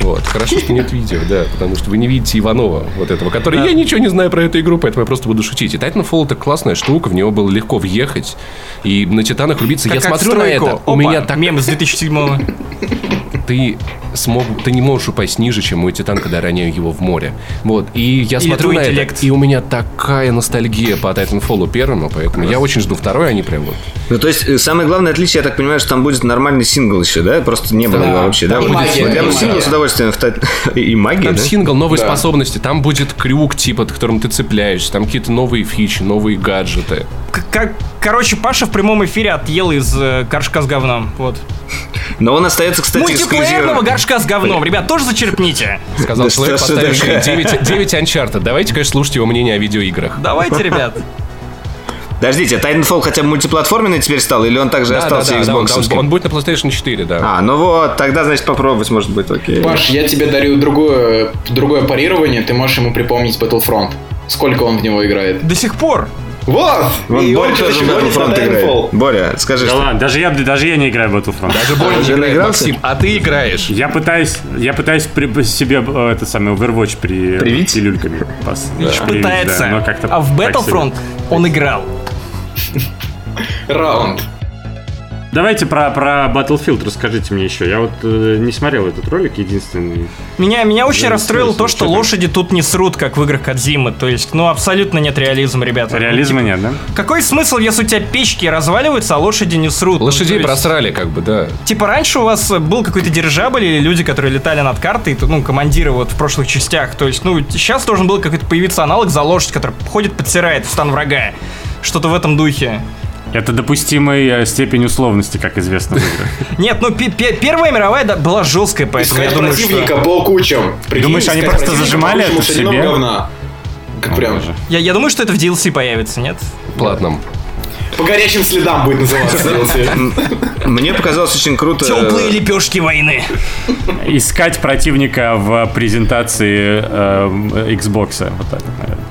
Вот. Хорошо, что нет видео, да, потому что вы не видите Иванова, вот этого, который я ничего не знаю про эту игру, поэтому я просто буду шутить. И Titanfall это классная штука, в него было легко въехать, и на Титанах рубиться. я Как- смотрю на это, у меня так мем с 2007 ты смог, ты не можешь упасть ниже, чем мой титан, когда роняю его в море. Вот, и я Или смотрю на интеллект. это, и у меня такая ностальгия по Titanfall первому, поэтому я очень жду второй, они прям вот. Ну, то есть, э, самое главное отличие, я так понимаю, что там будет нормальный сингл еще, да? Просто не было Да. его вообще, да? Вот магия, я бы сингл с удовольствием в Тит- И магия, Там да? сингл, новые Да. способности, там будет крюк, типа, к которому ты цепляешься, там какие-то новые фичи, новые гаджеты. К- кор- Короче, Паша в прямом эфире отъел из э, горшка с говном. Вот. Но он остается, кстати, Мультиплеерного горшка с говном. Ребят, тоже зачерпните. Сказал человек, поставивший такое? 9, 9 Uncharted. Давайте, конечно, слушать его мнение о видеоиграх. Давайте, ребят. Подождите, Titanfall хотя бы мультиплатформенный теперь стал, или он также Да, да, остался да, да, он, Xbox? он- он будет на PlayStation 4, да. А, ну вот, тогда, значит, попробовать, может быть, окей. Паш, я тебе дарю другое, другое парирование, ты можешь ему припомнить Battlefront. Сколько он в него играет? До сих пор. Вот! Вон И Боря тоже в Battlefront играет. Боря, скажи, Да что... ладно, даже я, даже я не играю в Battlefront. Даже Боря не играет? Максим, а ты играешь. Я пытаюсь, я пытаюсь при, себе э, этот самый Overwatch при Привить? пилюльками пос- привить, Пытается. да, но как-то а в Battlefront он играл. Раунд. Давайте про, про Battlefield расскажите мне еще. Я вот э, не смотрел этот ролик, единственный. Меня, меня очень расстроило то, что лошади тут не срут, как в играх Кадзимы. То есть, ну, абсолютно нет реализма, ребята. Реализма нет, да? Какой смысл, если у тебя печки разваливаются, а лошади не срут? Ну, Лошадей то есть, просрали, как бы, да. Типа раньше у вас был какой-то дирижабль или люди, которые летали над картой, ну, командиры вот в прошлых частях. То есть, ну, сейчас должен был какой-то появиться аналог за лошадь, который ходит, подсирает в стан врага. Что-то в этом духе. Это допустимая э, степень условности, как известно в играх. Нет, ну, пе- пе- Первая мировая была жесткая, поэтому я думаю, противника по кучам. Думаешь, они просто зажимали это в себе? говна. Как прям. Я думаю, что это в DLC появится, нет? Платном. По горячим следам будет называться DLC. Мне показалось очень круто... Теплые э, лепешки войны. Искать противника в презентации э, Xbox. Вот так.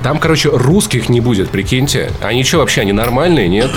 Там, короче, русских не будет, прикиньте. Они что, вообще, они нормальные, нет?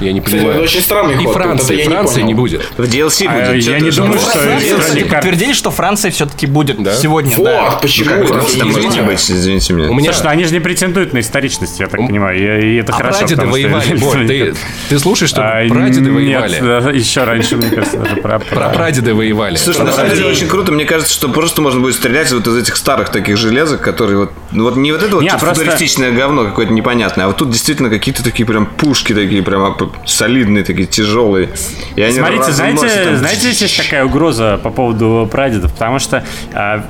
Я не Кстати, понимаю. это очень странный И ход. Вот Франции, не Франции понял. не будет. В DLC А, будет. я не думаю, Вот, что карт- подтвердили, что Франция все-таки будет Да? сегодня, Вот, да. почему? Может извините. быть, извините меня. У меня... Слушай, ну они же не претендуют на историчность, я так понимаю, и, и это А хорошо. что- воевали. Борь, ты, ты слушаешь, что А, прадеды нет, воевали? да, еще раньше, мне кажется, даже про, Про прадеды воевали. Слушай, на самом деле очень круто. Мне кажется, что просто можно будет стрелять вот из этих старых таких железок, которые вот, ну вот не вот это вот футуристичное говно какое-то непонятное, а вот тут действительно какие-то такие прям пушки такие прям солидные, такие тяжелые. И они Смотрите, знаете, там- знаете, здесь есть такая угроза по поводу прадедов, потому что а,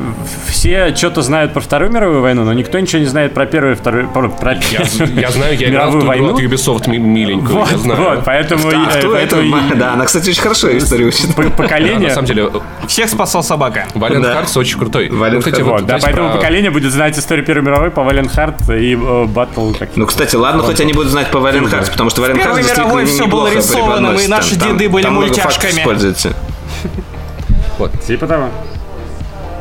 все что-то знают про Вторую мировую войну, но никто ничего не знает про Первую и Вторую, про, про Я, я знаю, я играл в мировую ту игру войну. от Ubisoft ми- миленькую, Вот, я знаю. вот, поэтому, А, э, кто это? Да, она, кстати, очень хорошо историю учит. по- Да, поколение... на самом деле, Всех спасал собака. Да. Hearts очень крутой. Ну, кстати, вот, Вот, да, поэтому про- поколение будет знать историю Первой мировой по Heart и э, Батл как Ну, кстати, ладно, хоть они будут знать по Hearts, потому что Первой Hearts действительно мировой всё было рисованным, и наши Там- деды были мультяшками. используется. типа того.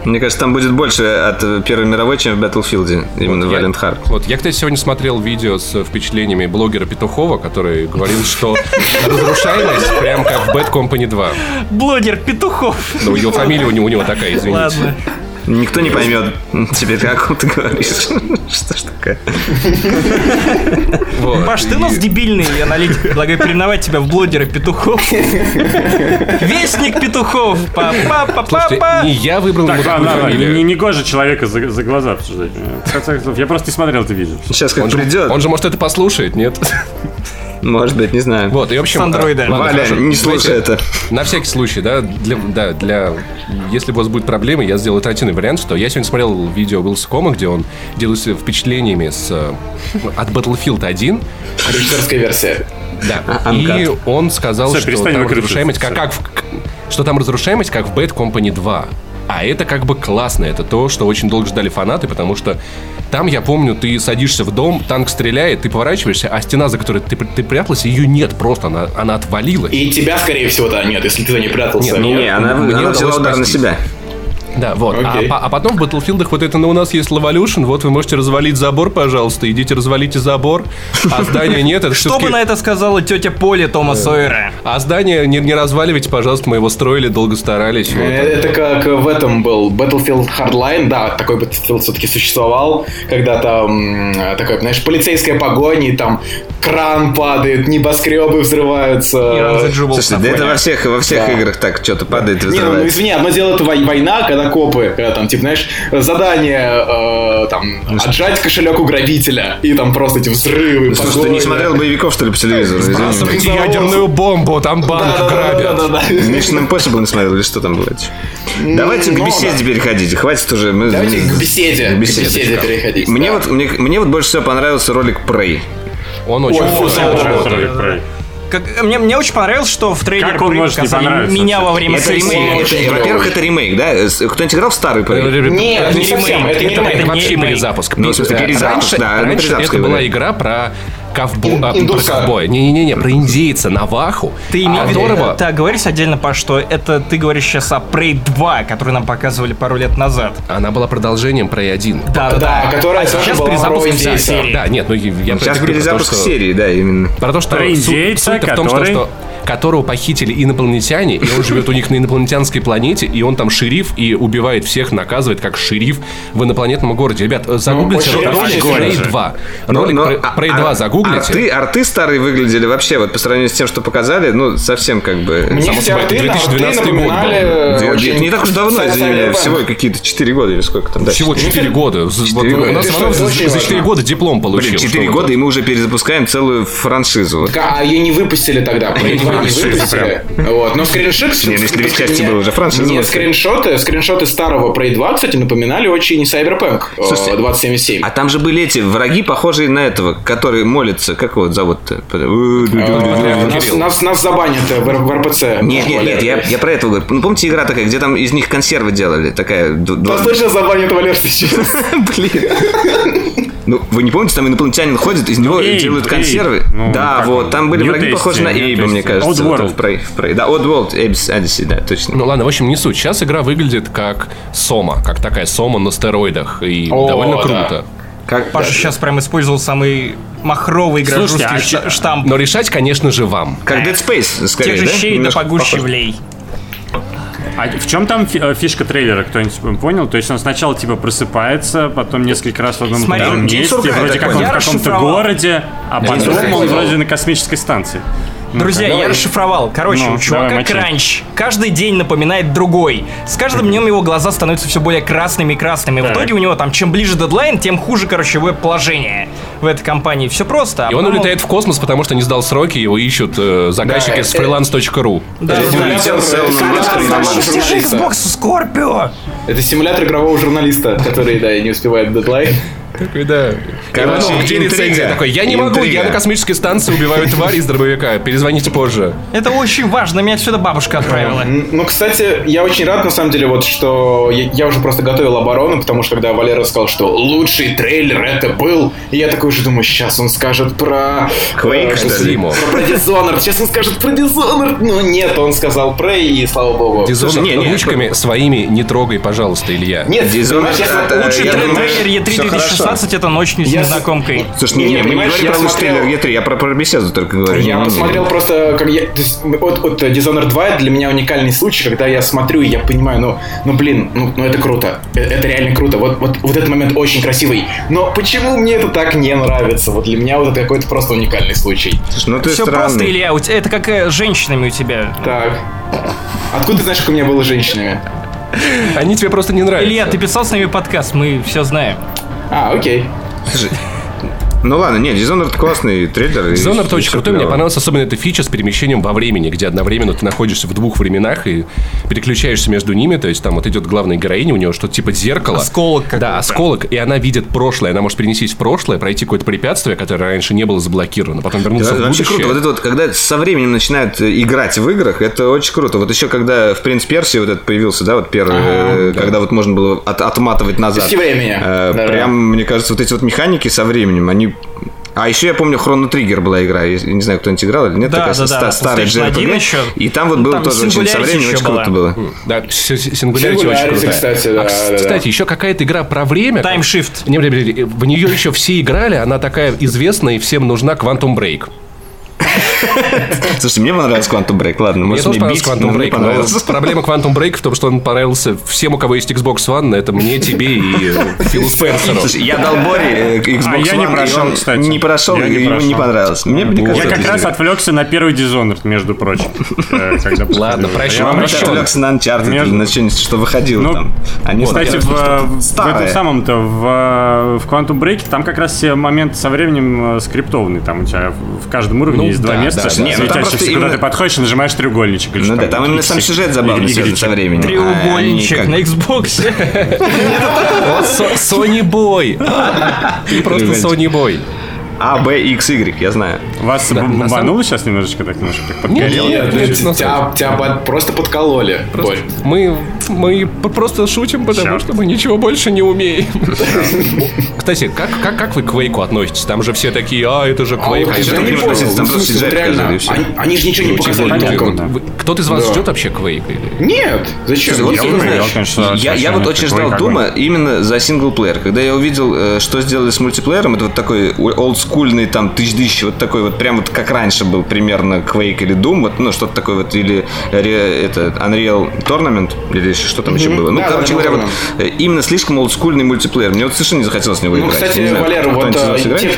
Мне кажется, там будет больше от Первой мировой, чем в Battlefield, именно Я- Valiant Heart. Вот, я, кстати, сегодня смотрел видео с впечатлениями блогера Петухова, который говорил, что разрушаемость прям как в Bad Company 2. Блогер Петухов. Ну, его фамилия у него, у него такая, извините. Ладно. Никто не поймет о ком ты говоришь. Что ж такое? Паш, ты у нас дебильный аналитик. Предлагаю переименовать тебя в блогера петухов. Вестник петухов. Слушайте, Па-па-па-па. не я выбрал Так, ему ладно, не, не гоже человека за, за глаза обсуждать. В конце концов, Я просто не смотрел это видео. Сейчас как Он же, придет, он же, может, это послушает, нет? может быть, не знаю. Вот, и в общем... С андроида. а, ладно, Валя, хорошо. не слушай Знаете, это. На всякий случай, да, для, да, для... Если у вас будет проблемы, я сделаю альтернативный вариант, что я сегодня смотрел видео Уилсакома, где он делился впечатлениями с, э, от Battlefield 1, Режиссерская версия. да, и он сказал, Всё, что там разрушаемость, как, как в- что там разрушаемость, как в Bad Company 2. А это как бы классно, это то, что очень долго ждали фанаты, потому что там, я помню, ты садишься в дом, танк стреляет, ты поворачиваешься, а стена, за которой ты, ты прятался, ее нет просто, она, она отвалилась. И тебя, скорее всего-то, нет, если ты не прятался. Нет, ну, Не, она, Мне она взяла удар на себя. Да, вот. А, Окей. по- а потом в Battlefield вот это, ну, у нас есть Levolution, вот вы можете развалить забор, пожалуйста, идите развалите забор, а здания нет, это Что бы на это сказала тетя Поля Тома Сойера? А здание не, не разваливайте, пожалуйста, мы его строили, долго старались. вот. Э, Это как в этом был Battlefield Hardline, да, такой Battlefield все-таки существовал, когда там такой, знаешь, полицейская погоня, и там кран падает, небоскребы взрываются. Слушай, да это во всех, во всех Да. играх так что-то падает и Не, ну, ну взрывается. извини, одно дело это вой- война, когда копы, когда там, типа, знаешь, задание э, там отжать кошелек у грабителя, и там просто эти взрывы, Ну, Слушай, ты не смотрел боевиков, что ли, по телевизору? Бросайте ядерную бомбу, там банк грабят. Да-да-да-да-да. Mission Impossible не смотрел, или что там было? Давайте к ну, беседе да. переходите, хватит уже. мы- Давайте к беседе, К к беседе. переходить. Мне да. вот, мне, мне вот больше всего понравился ролик Prey. Он очень Ой, вкусный. да, Как, мне, мне очень понравилось, что в трейлере Как он может не понравиться меня во время Это это- клево. Во-первых, это ремейк, да? Кто-нибудь играл в старый Prey? Нет, не Это совсем, это не Это- ремейк. это вообще перезапуск. Ну, в смысле, Э, перезапуск, раньше, да, раньше это была игра про ковбо... Ин- а, про индуса. ковбоя. Не-не-не, про индейца Наваху. Ты имеешь в виду, которого... так, говоришь отдельно, Паш, что это ты говоришь сейчас о Prey 2, который нам показывали пару лет назад. Она была продолжением про 1. Да, да, Да, которая а сейчас была перезапуск про индейца. серия. Да, нет, ну я про Сейчас это говорю, про то, перезапуск что- серии, да, именно. Про то, что Про суть- индейца, суть-то в том, что, который- что которого похитили инопланетяне, и он живет у них на инопланетянской планете, и он там шериф и убивает всех, наказывает как шериф в инопланетном городе. Ребят, э, загуглите очень ролик сюжет. 2. Но- Ролик но, Prey- а- Prey а- 2 загуглите. Арты, арты старые выглядели вообще, вот по сравнению с тем, что показали, ну, совсем как бы... Мне Само собой, арты, 2012 арты год был. очень не так уж давно, извини меня, всего какие-то 4 года или сколько там. да. Всего 4 года. З- вот Четыре У года. нас Иванов за за 4 важно. года диплом получил. Блин, 4 Что вы года, и мы уже перезапускаем целую франшизу. А ее не выпустили тогда, 2 не выпустили выпустили. Вот. Но скриншот... Не, ну, если две части Нет, было уже франшиза, Нет, скриншоты, скриншоты старого Prey 2, кстати, напоминали очень Cyberpunk э, Слушайте, 2077. А там же были эти враги, похожие на этого, который молится. Как его зовут-то? Нас, забанят в, РПЦ. Нет, нет, нет, я, про это говорю. Ну, помните, игра такая, где там из них консервы делали? Такая... Нас точно забанят, Валер, сейчас. Блин. Ну, вы не помните, там инопланетянин ходит, из него Эйб, делают Эйб. консервы? Ну, да, вот, там были враги, похожи на Эйба, мне Tasty. Кажется. вот Oddworld. в Prey, в Prey. Да, Oddworld, Эйбс Odyssey, да, точно. Ну ладно, в общем, не суть. Сейчас игра выглядит как Сома, как такая Сома на стероидах. И О, довольно да. круто. Как, Паша сейчас прям использовал самый махровый Слушайте, гражданский а шта- штамп. Но решать, конечно же, вам. как Dead Space, скорее, Тех же да? щей да погуще влей. А в чем там э, фишка трейлера, кто-нибудь понял? То есть он сначала типа просыпается, потом несколько раз в одном и Смотри, том же День месте, вроде как он в каком-то городе, а потом он вроде на космической станции. Друзья, я давай. расшифровал. Короче, Ну, у чувака давай, кранч. Каждый день напоминает другой. С каждым днем его глаза становятся все более красными и красными. В Так. итоге у него там, чем ближе дедлайн, тем хуже, короче, веб-положение в этой компании. Все просто. а И он потом улетает в космос, потому что не сдал сроки, его ищут э, заказчики Да, с э, freelance.ru. Да, Это да, симулятор, журналиста. Xbox Scorpio! Это симулятор игрового журналиста, который, да, не успевает дедлайн. Такой, да. Короче, Ну, где рецензия? Такой, я не могу, я на космической станции убиваю тварь из дробовика. Перезвоните позже. Это очень важно, меня отсюда бабушка отправила. Ну, кстати, я очень рад, на самом деле, вот что я, я уже просто готовил оборону, потому что когда Валера сказал, что лучший трейлер это был, и я такой уже думаю, сейчас он скажет про... Quake, э, что ли? Про, про Dishonored. Сейчас он скажет про Dishonored. Но нет, он сказал Prey, и слава богу. Не, ручками своими не трогай, пожалуйста, Илья. Нет, Dishonored, Лучший трейлер всё E3 хорошо. 16 это ночь Я с- незнакомкой. Слушай, не, Не, не, мы не говорим я про лучший смотрел- трейлер Е3, я про, про беседу только говорю. Я Не, не, не. посмотрел просто, как я, то есть, от, от Dishonored 2 для меня уникальный случай, когда я смотрю и я понимаю, ну, ну блин, ну, ну это круто, Э- это реально круто, вот, вот, вот этот момент очень красивый, но почему мне это так не нравится? Вот для меня вот это какой-то просто уникальный случай. Слушай, ну ты Все странный. просто, Илья, у тебя, это как э, с женщинами у тебя. Так, откуда ты знаешь, как у меня было с женщинами? Они тебе просто не нравятся. Илья, ты писал с нами подкаст, мы все знаем. А, окей. Слушай, Ну ладно, нет, Dishonored классный трейлер. и- Dishonored и очень крутой, мне понравилась особенно эта фича с перемещением во времени, где одновременно ты находишься в двух временах и переключаешься между ними, то есть там вот идет главная героиня, у нее что-то типа зеркало. Осколок какой-то. Да, осколок, и она видит прошлое, она может перенестись в прошлое, пройти какое-то препятствие, которое раньше не было заблокировано, потом вернуться Это в будущее. круто. Вот это вот, когда со временем начинают э, играть в играх, это очень круто. Вот еще когда в Принц Персии вот этот появился, да, вот первый, э, когда вот можно было от- отматывать назад. Из времени. Э. Прям, мне кажется, вот эти вот механики со временем, они а еще я помню, Хроно Триггер была игра. Я не знаю, кто-нибудь играл или нет. Да, такая да, ста- да, старая PlayStation 1 JRPG. еще. И там вот Ну, было там тоже очень со Singularity временем очень круто была. было. Да, Сингулярити очень Singularity, крутая. кстати, А, да, кс- да, да. кстати, еще какая-то игра про время. Time Shift. Не, в нее еще все играли, она такая известная и всем нужна Quantum Break. Слушайте, мне понравился Quantum Break. Ладно, Мне может, мне понравился бить, Quantum Break, понравился. проблема Quantum Break в том, что он понравился всем, у кого есть Xbox One, это мне, тебе и э, Филу Спенсеру. Слушай, я дал Боре э, Xbox А я не One, прошел, кстати. Не прошел, Я не ему не понравилось. Мне мне Я как раз отвлекся на первый Dishonored, между прочим. э, Ладно, прощу. Я отвлекся на Uncharted на что-нибудь, что выходило Ну, там. Они Кстати, в, этом самом-то, в, в Quantum Break, там как раз все моменты со временем скриптованные. Там у тебя в каждом уровне Ну есть два места да, да. Не, ну там просто светящихся, куда именно- ты подходишь и нажимаешь треугольничек. или Ну да, там именно сам сюжет забавный связан со временем. Треугольничек А на Xbox. Sony Boy. Ты просто Sony Boy. А, Б, X, Y, я знаю. Вас Да, на самом- бомбануло сейчас немножечко так, немножко Нет, подгорело? нет, Нет, нет, тебя, тебя просто подкололи. Борь. Мы, мы просто шутим, потому Всё. что мы ничего больше не умеем. Кстати, как, как, как вы к Квейку относитесь? Там же все такие, а, это же А вот а там не относится, там в просто всё. они, они же ничего не показали Кто-то из вас Да. ждет вообще или- Нет, зачем? Я вот очень ждал Дума именно за синглплеер. Когда я увидел, э, что сделали с мультиплеером, это вот такой олдскульный там тысяч вот такой вот прям вот как раньше был примерно Quake или Doom, вот, ну что-то такое вот, или это Unreal Tournament, или еще что там еще было. Ну, Да, короче говоря, вот э, именно слишком олдскульный мультиплеер. Мне вот совершенно не захотелось в него Ну, играть. кстати, Не знаю, Валер, кто-нибудь вот э, те,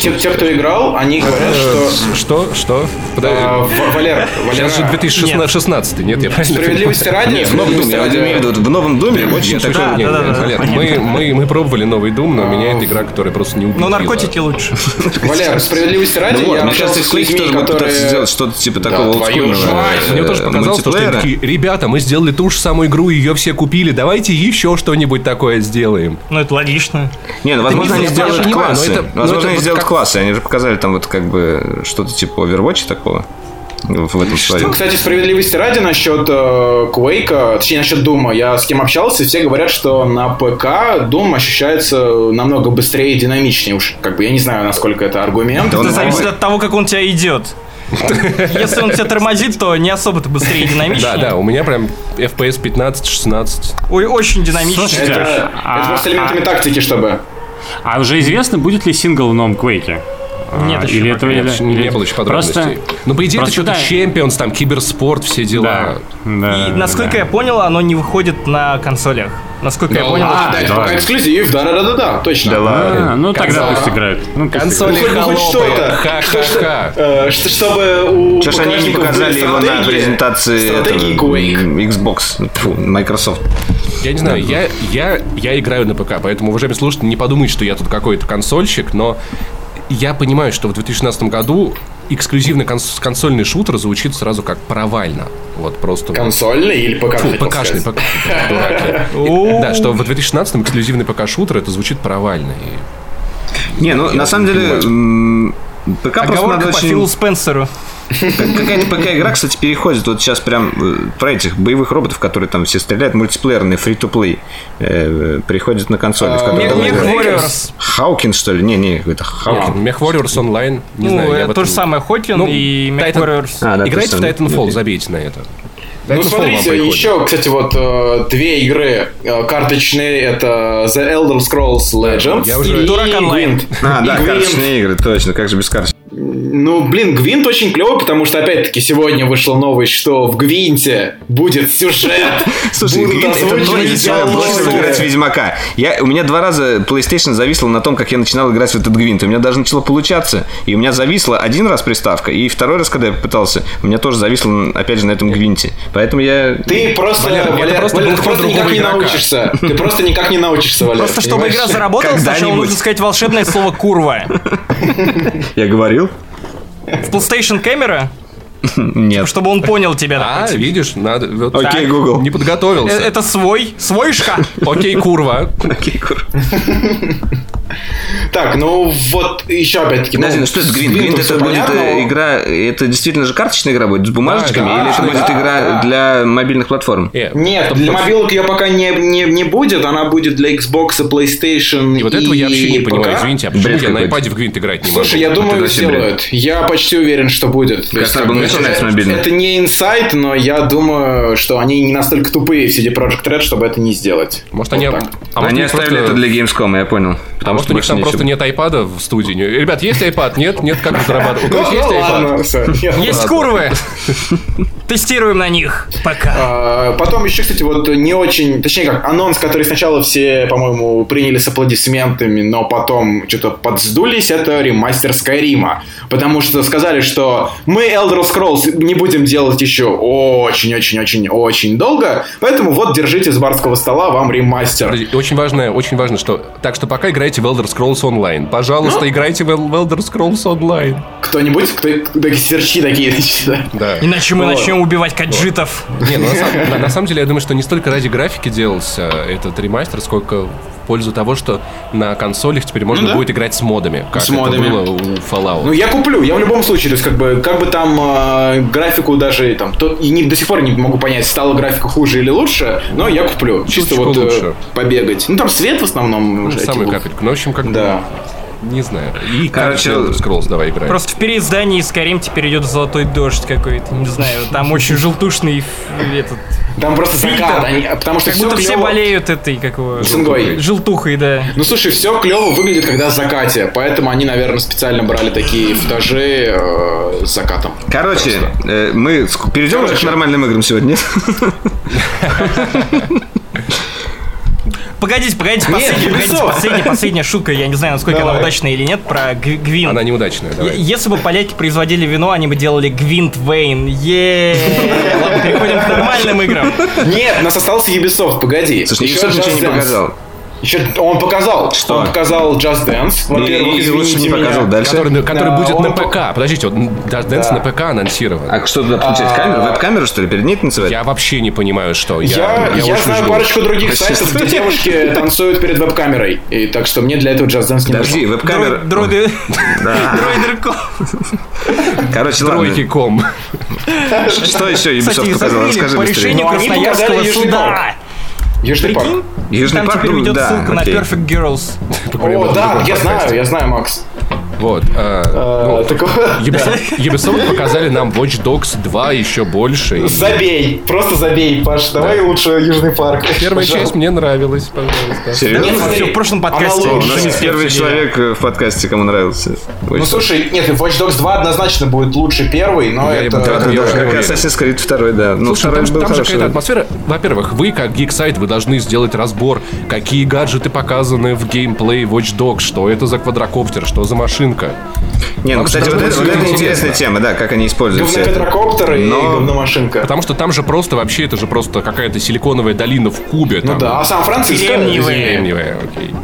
те- те- кто играл, они говорят, что... Что? Что? Подожди. э, В- Валер, Сейчас же Валера, 2016, нет, я правильно справедливости ради... В новом Думе, справедливости я имею в виду, в новом Думе очень Я такой... такой- Да, не, да, не, да, Валер, мы, мы, мы пробовали новый Doom, но меня эта игра, которая просто не убедила. Ну, наркотики лучше. Валяр, справедливости ради, Ну я кажется, общался с людьми, пытаться которые... сделать что-то типа такого олдскульного, Мне тоже показалось, что они такие, ребята, мы сделали ту же самую игру, ее все купили, давайте еще что-нибудь такое сделаем. Ну, это логично. Не, ну возможно они сделают классы. Возможно они сделают классы. Они же показали там вот как бы что-то типа Overwatch такого. В этом Ну, своем. кстати, справедливости ради насчет э, Quake, точнее насчет Дума, я с кем общался, все говорят, что на ПК Doom ощущается намного быстрее и динамичнее. Уж как бы я не знаю, насколько это аргумент. Это зависит от того, как он тебя идет. Если он тебя тормозит, то не особо-то быстрее и динамичнее. Да, да, у меня прям FPS 15-16. Ой, очень динамично. Это, А, просто элементами а- тактики, чтобы... А уже известно, будет ли сингл в новом Quake? Нет, А, еще или пока это Нет, или- не было еще подробностей. Просто, Ну, по идее, это просто что-то да. Champions, там, киберспорт, все да, дела. да, И, насколько да. я понял, оно не выходит на консолях. Насколько я понял, А, да, это да. эксклюзив, да-да-да-да, точно. Да ладно. А, ну тогда Консоль. пусть играют. Ну, пусть Консоли Ну, хоть- ну, хоть холопы. что-то. Ха-ха-ха. Э, что- чтобы у Что ж они не показали его на презентации этого, Xbox, Тьфу, Microsoft. Я не знаю, я, я, я играю на ПК, поэтому, уважаемые слушатели, не подумайте, что я тут какой-то консольщик, но я понимаю, что в 2016 году эксклюзивный конс- консольный шутер звучит сразу как провально. Вот просто... вот. Консольный или ПК? Фу, ПКшный? ПК. Да, что в 2016 эксклюзивный ПК-шутер, это звучит провально. Не, ну на самом деле ПК просто надо по. Филу Спенсеру. Как- Какая-то ПК-игра, кстати, переходит вот сейчас прям э, про этих боевых роботов, которые там все стреляют, мультиплеерные, фри-то-плей, э, приходит на консоли, Мех играют. Warriors. Хаукин, что ли? Не, не, какой-то Хаукин. Мех Warriors Online, не Ну, знаю, я это в то этом- же самое Хокин Ну, и Мех Titan- Warriors. А, да, Играйте в. Titanfall, забейте на это. Ну, это вам смотрите, еще, кстати, вот э, две игры э, карточные, это The Elder Scrolls Legends я уже- и Дурак онлайн. А, да, карточные игры, точно, как же без карточных. Ну, блин, Гвинт очень клевый, потому что, опять-таки, сегодня вышла новость, что в Гвинте будет сюжет. Слушай, Гвинт это то, чего я бросил играть в Ведьмака. Я, у меня два раза PlayStation зависла на том, как я начинал играть в этот Гвинт. У меня даже начало получаться. И у меня зависла один раз приставка, и второй раз, когда я пытался, у меня тоже зависло, опять же, на этом Гвинте. Поэтому я... Ты просто, Валер, Валер, ты просто никак не научишься. Ты просто никак не научишься, Валер. Просто чтобы игра заработала, сначала нужно сказать волшебное слово «курва». Я говорил? В PlayStation камера, Нет. чтобы он понял тебя. А, видишь, надо... вот Окей. Google. Не Э, подготовился. Это свой, свойшка. Окей, курва. Окей, кур. Так, ну вот еще опять-таки. Подожди, ну, ну что это? Гвинтом Гвинт это будет э, игра, это действительно же карточная игра будет с бумажечками, или это будет игра для мобильных платформ? Э, Нет, для мобилок ее пока не, не, не будет, она будет для Xbox, PlayStation И вот этого я вообще не понимаю, извините, а почему я на iPad в Гвинт играть не могу? Слушай, я думаю, сделают. Я почти уверен, что будет. Есть, Начинать с это- не инсайт, но я думаю, что они не настолько тупые в CD Projekt Red, чтобы это не сделать. Может, Вот они... так. А может, Они них оставили просто- это для Gamescom, я понял. А Потому может, что у них там просто нет айпада в студии? Ребят, есть iPad? Нет? Нет, как разрабатывать? У Ну, кого есть ну iPad? Есть ладно. курвы. Тестируем на них. Пока. А, Потом еще, кстати, вот не очень, точнее как, анонс, который сначала все, по-моему, приняли с аплодисментами, но потом что-то подсдулись, это ремастер Скайрима. Потому что сказали, что мы Elder Scrolls не будем делать еще очень-очень-очень-очень долго, поэтому вот держите с барского стола вам ремастер. Очень важно, очень важно, что... Так что пока играйте в Elder Scrolls Online. Пожалуйста, играйте в Elder Scrolls Online. Кто-нибудь, кто, такие сверчи такие, Да. Иначе мы Вот. начнем убивать каджитов. Не, ну, на, сам- на- на самом деле, я думаю, что не столько ради графики делался этот ремастер, сколько в пользу того, что на консолях теперь можно Ну да. будет играть с модами, как С это модами. было у Fallout. Ну, я куплю, я в любом случае, то есть, как бы, как бы там э, графику даже, там, то, и не, до сих пор не могу понять, стала графика хуже или лучше, но я куплю. Чисто Чуточку вот э, лучше. побегать. Ну, там свет в основном Ну, уже. эти капельку. Ну, в общем, как бы, Да. Не знаю. И Короче, короче, Scrolls давай играть. Просто в переиздании Skyrim теперь идет золотой дождь какой-то. Не знаю, там очень желтушный этот. Там просто закат, они- потому что Как все будто все клево. болеют этой, как его... Цингой. Желтухой, да. Ну, слушай, все клево выглядит, когда в закате, поэтому они, наверное, специально брали такие футажи э, с закатом. Короче, э, мы перейдем уже к Короче. нормальным играм сегодня? Погодите, погодите, последняя, погодите, последняя, последняя шутка, я не знаю, насколько она Давай. удачная или нет, про Гви- Гвинт. Она неудачная, давай. Если бы поляки производили вино, они бы делали Гвинт Вейн. Е. Ладно, переходим к нормальным играм. Нет, у нас остался Ubisoft, погоди. Слушай, Еще Ubisoft ничего не показал. Еще он показал. Что? Он показал Just Dance. Во-первых, И- и лучше извините не меня. показал. Дальше? Который, который Да, будет на по- ПК. Подождите, вот Just Dance Да. на ПК анонсирован. А что туда включать? Камеру? Веб-камеру, что ли? Перед ней танцевать? Я вообще не понимаю, что. Я, я, очень знаю жду. парочку других сайтов, где девушки танцуют перед веб-камерой. И так что мне для этого Just Dance не Подожди, нужен. веб-камера... Дроиды... Да. Дроидерко. Короче, ладно. Тройки.ком. Что еще Ubisoft показал? Расскажи по быстрее. решению Ну, Красноярского суда. Южный парк. Южный Там парк, теперь ну, ведет да, ссылка на окей. Perfect Girls. О, да, я знаю, я знаю, Макс. Вот. Э, ну, Ubisoft, Ubisoft показали нам Watch Dogs 2 еще больше. Забей, просто забей, Паш, давай лучше Южный парк. Первая Пожалуйста. часть мне нравилась, пожалуйста. Серьезно? В прошлом она подкасте. лучше. У нас первый человек э, в подкасте, кому нравился. Ну слушай, нет, Watch Dogs 2 однозначно будет лучше первый, но Я это... как. Assassin's Creed 2, да. Ну, Слушай, второй там, же- был там же какая-то атмосфера. Во-первых, вы, как гик-сайт, вы должны сделать разбор, какие гаджеты показаны в геймплей Watch Dogs, что это за квадрокоптер, что за машинка. Не, ну, кстати, вот это, вот это интересная тема, да, как они используют все это. И Но- говномашинка. Потому что там же просто вообще это же просто какая-то силиконовая долина в кубе. Ну да, а Сан-Франциско... Кремниевая. Кремниевая, окей.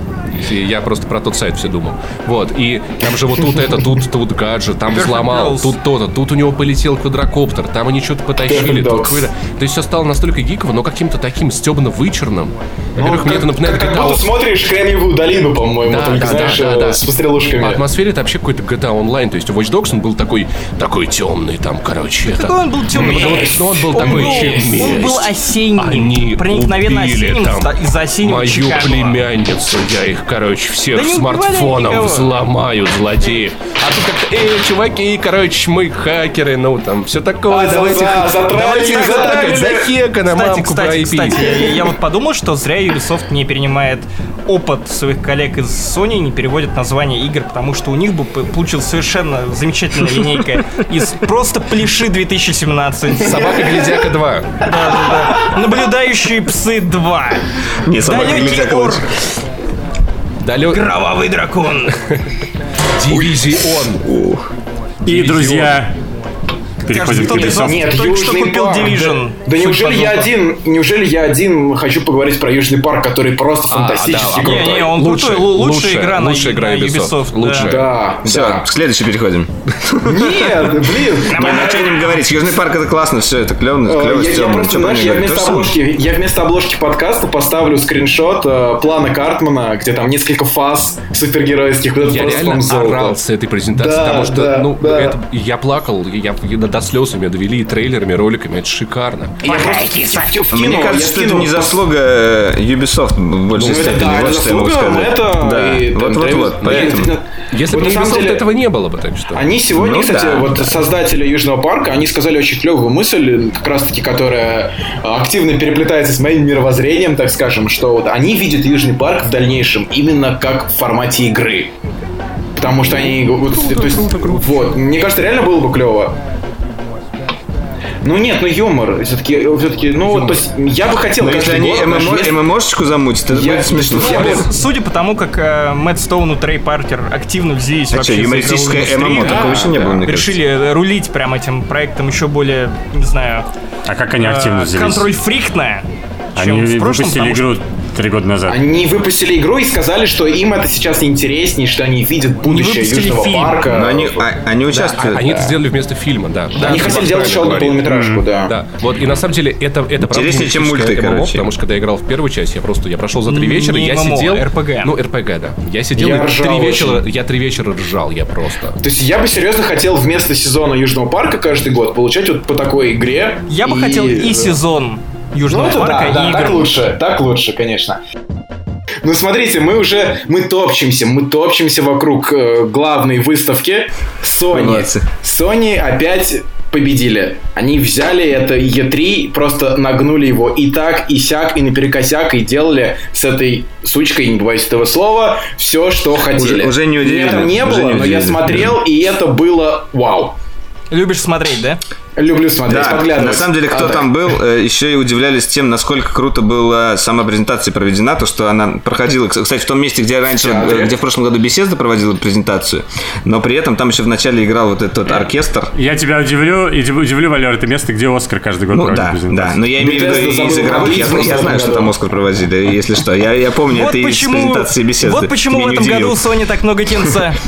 И Я просто про тот сайт все думал. Вот, и там же вот тут это, тут, тут гаджет, там взломал, тут то-то, тут у него полетел квадрокоптер, там они что-то потащили, тут какой-то... То есть все стало настолько гиково, но каким-то таким стебно вычурным. Ну, Во-первых, мне это напоминает как, будто смотришь Кремниевую долину, по-моему, Да, только, да, знаешь, э, с пострелушками. По атмосфере это вообще какой-то GTA Online. То есть у Watch Dogs он был такой, такой темный, там, короче. это- Какой он был темный? Ну, вот, ну, он был такой он был осенним, Они проникновенно убили осенним из-за осеннего мою племянницу. Я их, короче, всех Да смартфонов никого. взломаю, злодеи. тут как-то, эй, чуваки, короче, мы хакеры, ну там, все такое, А, давайте, да, давайте их затакать, захекано, Кстати, мамку кстати, про кстати, я, я вот подумал, что зря Ubisoft не перенимает опыт своих коллег из Sony, не переводит название игр, потому что у них бы получилась совершенно замечательная линейка из просто пляши 2017. Собака-глядяка 2. Да-да-да. Наблюдающие псы 2. Не, собака Далекий глядяка орк. лучше. Далек... Кровавый дракон. Дивизион. И, друзья, переходим к Ubisoft. Нет, только что Южный купил парк. Division. Да, неужели я один, неужели я один хочу поговорить про Южный парк, который просто фантастически да, крутой? Не, не, он Лучшая- крутой, лу- лучшая лучшая- игра на лучшая игра на Ubisoft. Ubisoft. да. Лучшая. Да, Все, да. к следующей переходим. Нет, блин. Что ним говорить, Южный парк это классно, все, это клево, клево, Я, я вместо, обложки, я вместо обложки подкаста поставлю скриншот э, плана Картмана, где там несколько фаз супергеройских. Я реально орал с этой презентации, потому что, ну, я плакал, я, я до слез меня довели и трейлерами, и роликами, это шикарно. Я просто Мне я кажется, что это не заслуга э, Ubisoft в большей Ну, это степени. да, вот это что я могу заслуга сказать. Да, и вот, там вот, Дэвид- вот, Нет, поэтому. это- Если бы на самом Ubisoft деле- этого не было бы, так что... Они сегодня, Ну кстати, да, вот да. создатели Южного парка, они сказали очень клевую мысль, как раз таки, которая активно переплетается с моим мировоззрением, так скажем, что вот они видят Южный парк в дальнейшем именно как в формате игры. Потому что они... вот, то есть, вот, мне кажется, реально было бы клево. Ну нет, ну юмор. Все-таки, все-таки, ну вот, то есть, я бы хотел Но если каждый они ММО вместо- ММОшечку замутят, это Я- будет смешно. я бы- Судя по тому, как э, Мэтт Стоун и Трей Паркер активно взялись А вообще что, за юмористическое ММО, индустрию, такого еще не было, мне кажется. решили э, рулить прям этим проектом еще более, не знаю, А как они активно э, взялись? контроль фрикная, чем Они в прошлом, выпустили игру три года назад. Они выпустили игру и сказали, что им это сейчас интереснее, что они видят будущее выпустили Южного фильм. парка. Но они, а- они участвуют. Они это сделали вместо фильма, да. Они Да, хотели Макс делать еще одну полнометражку, да. Да, вот, и на самом деле это, это Интереснее, чем мульты, ММО, короче. потому что когда я играл в первую часть, я просто, я прошел за три Не вечера, я ММО, сидел... RPG. Ну, РПГ, да. Я сидел Я и ржал три очень. вечера, я три вечера ржал, я просто. То есть я бы серьезно хотел вместо сезона Южного парка каждый год получать вот по такой игре. Я бы хотел и сезон Южного это парка, да, да, и так лучше, так лучше, конечно. Ну смотрите, мы уже, мы топчемся, мы топчемся вокруг э, главной выставки Sony. Молодцы. Sony опять победили. Они взяли это E3, просто нагнули его и так, и сяк, и наперекосяк, и делали с этой сучкой, не побоюсь этого слова, все, что хотели. уже не Меня удивили, там не уже было, не но я смотрел, и это было вау. Любишь смотреть, да? Люблю смотреть, Да, подглядывать. на самом деле, кто А, да. там был, э, еще и удивлялись тем, насколько круто была сама презентация проведена, то, что она проходила, кстати, в том месте, где раньше, э, где в прошлом году Беседа проводила презентацию, но при этом там еще в начале играл вот этот оркестр. Я тебя удивлю, и удивлю, Валер, это место, где Оскар каждый год Ну проводит да, презентацию. да, но я имею в виду из игровых, я, я знаю, что там. Оскар проводили, если что, я, я помню Вот это из почему, презентации Беседы. вот почему в этом году Sony так много кинца.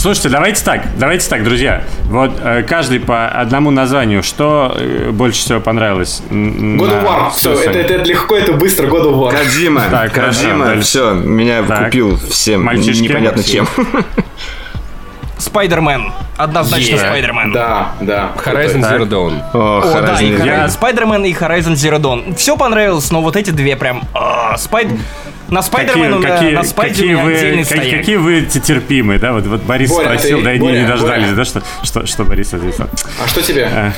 Слушайте, давайте так, давайте так, друзья. Вот э, каждый по одному названию. Что э, больше всего понравилось? God of War. Все, это, это, это легко, это быстро. God of War. Кадзима, Так, хорошо, Кадзима, дальше. все, меня Так. купил всем, Мальчишки. непонятно чем. Спайдермен. Однозначно Спайдермен. Да, да. Horizon. Zero Dawn. О, О, да, и Horizon Спайдермен и Horizon Zero Dawn. Все понравилось, но вот эти две прям... а, Спайд... На Спайдермену, на, на Спайде у какие вы, отдельный как- какие вы те- терпимые, да? Вот, вот Борис Боря, спросил, ты- да, они Боря, не дождались, Боря. да, что, что, что Борис ответил. А что тебе? Э,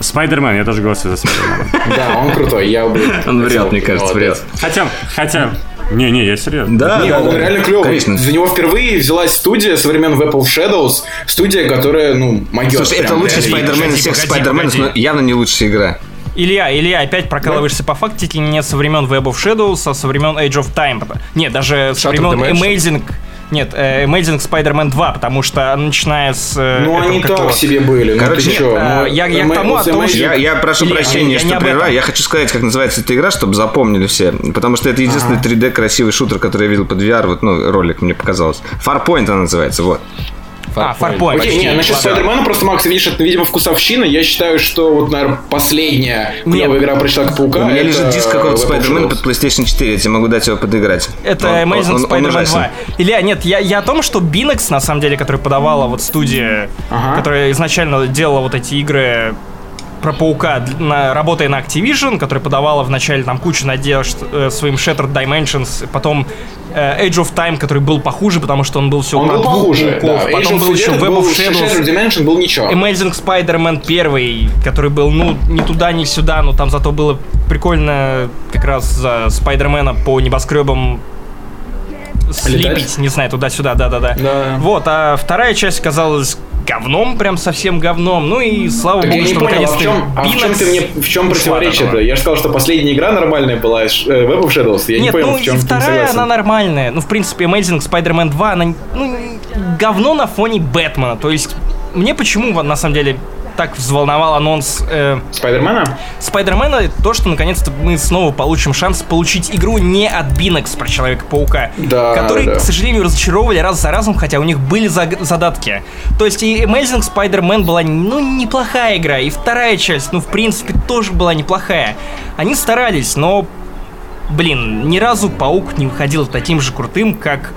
Спайдермен, я тоже голосую за Спайдермена. Да, он крутой. Я Он врет, мне кажется, врет. Хотя, хотя, не-не, я серьезно. Да, Не, да, он да. реально клевый. Конечно. За него впервые взялась студия со времен Apple Shadows. Студия, которая, ну, могет. Слушай, это лучший. Спайдермен из всех Спайдерменов, но явно не лучшая игра. Илья, Илья, опять прокалываешься по фактике не со времен Web of Shadows, а со времен Age of Time. Нет, даже со Shattered времен Dimension. Amazing... Нет, э, Amazing Spider-Man 2, потому что начиная с... э, Ну, они как его- так себе были. Ну, Короче, ты чё? э, Ну, я- я к тому, о том, что- Я, я прошу Илья, прощения, я не что об прерываю. Я хочу сказать, как называется эта игра, чтобы запомнили все. Потому что это единственный 3D красивый шутер, который я видел под VR. Вот, ну, ролик мне показалось. Farpoint она называется, вот. А, Farpoint. Окей, не, насчет. Спайдермена, просто, Макс, видишь, это, видимо, вкусовщина. Я считаю, что вот, наверное, последняя Нет. клевая игра про Человека-паука. У меня это лежит диск какого-то Спайдермена под PlayStation 4. Я тебе могу дать его подыграть. Это Он- Amazing он- он Spider-Man ужасен. 2. Илья, нет, я, я о том, что Binax, на самом деле, которая подавала вот студия, Ага. которая изначально делала вот эти игры про Паука, на, работая на Activision, которая подавала вначале там кучу надежд э, своим Shattered Dimensions, потом э, Age of Time, который был похуже, потому что он был все Он был похуже, да. Age потом of был еще Web of Shadows, Shattered Dimension был ничего. Amazing Spider-Man 1, который был, ну, ни туда, ни сюда, но там зато было прикольно как раз за Спайдермена по небоскребам слепить, не знаю, туда-сюда, да-да-да. Да. Вот, а вторая часть казалась говном, прям совсем говном. Ну и слава Так богу, я не что понял, а в чем, а в чем Бинокс ты мне в чем это? Я же сказал, что последняя игра нормальная была э, Web of Shadows. Я не Нет, понял, ну в чем и не вторая, она нормальная. Ну, в принципе, Amazing Spider-Man 2, она, ну, говно на фоне Бэтмена. То есть, мне почему, на самом деле, так взволновал анонс э, Спайдермена? Спайдермена то, что наконец-то мы снова получим шанс получить игру не от Бинокс про Человека-паука, Да, которые, да. к сожалению, разочаровывали раз за разом, хотя у них были задатки. То есть и Amazing Spider-Man была, ну, неплохая игра, и вторая часть, ну, в принципе, тоже была неплохая. Они старались, но, блин, ни разу Паук не выходил таким же крутым, как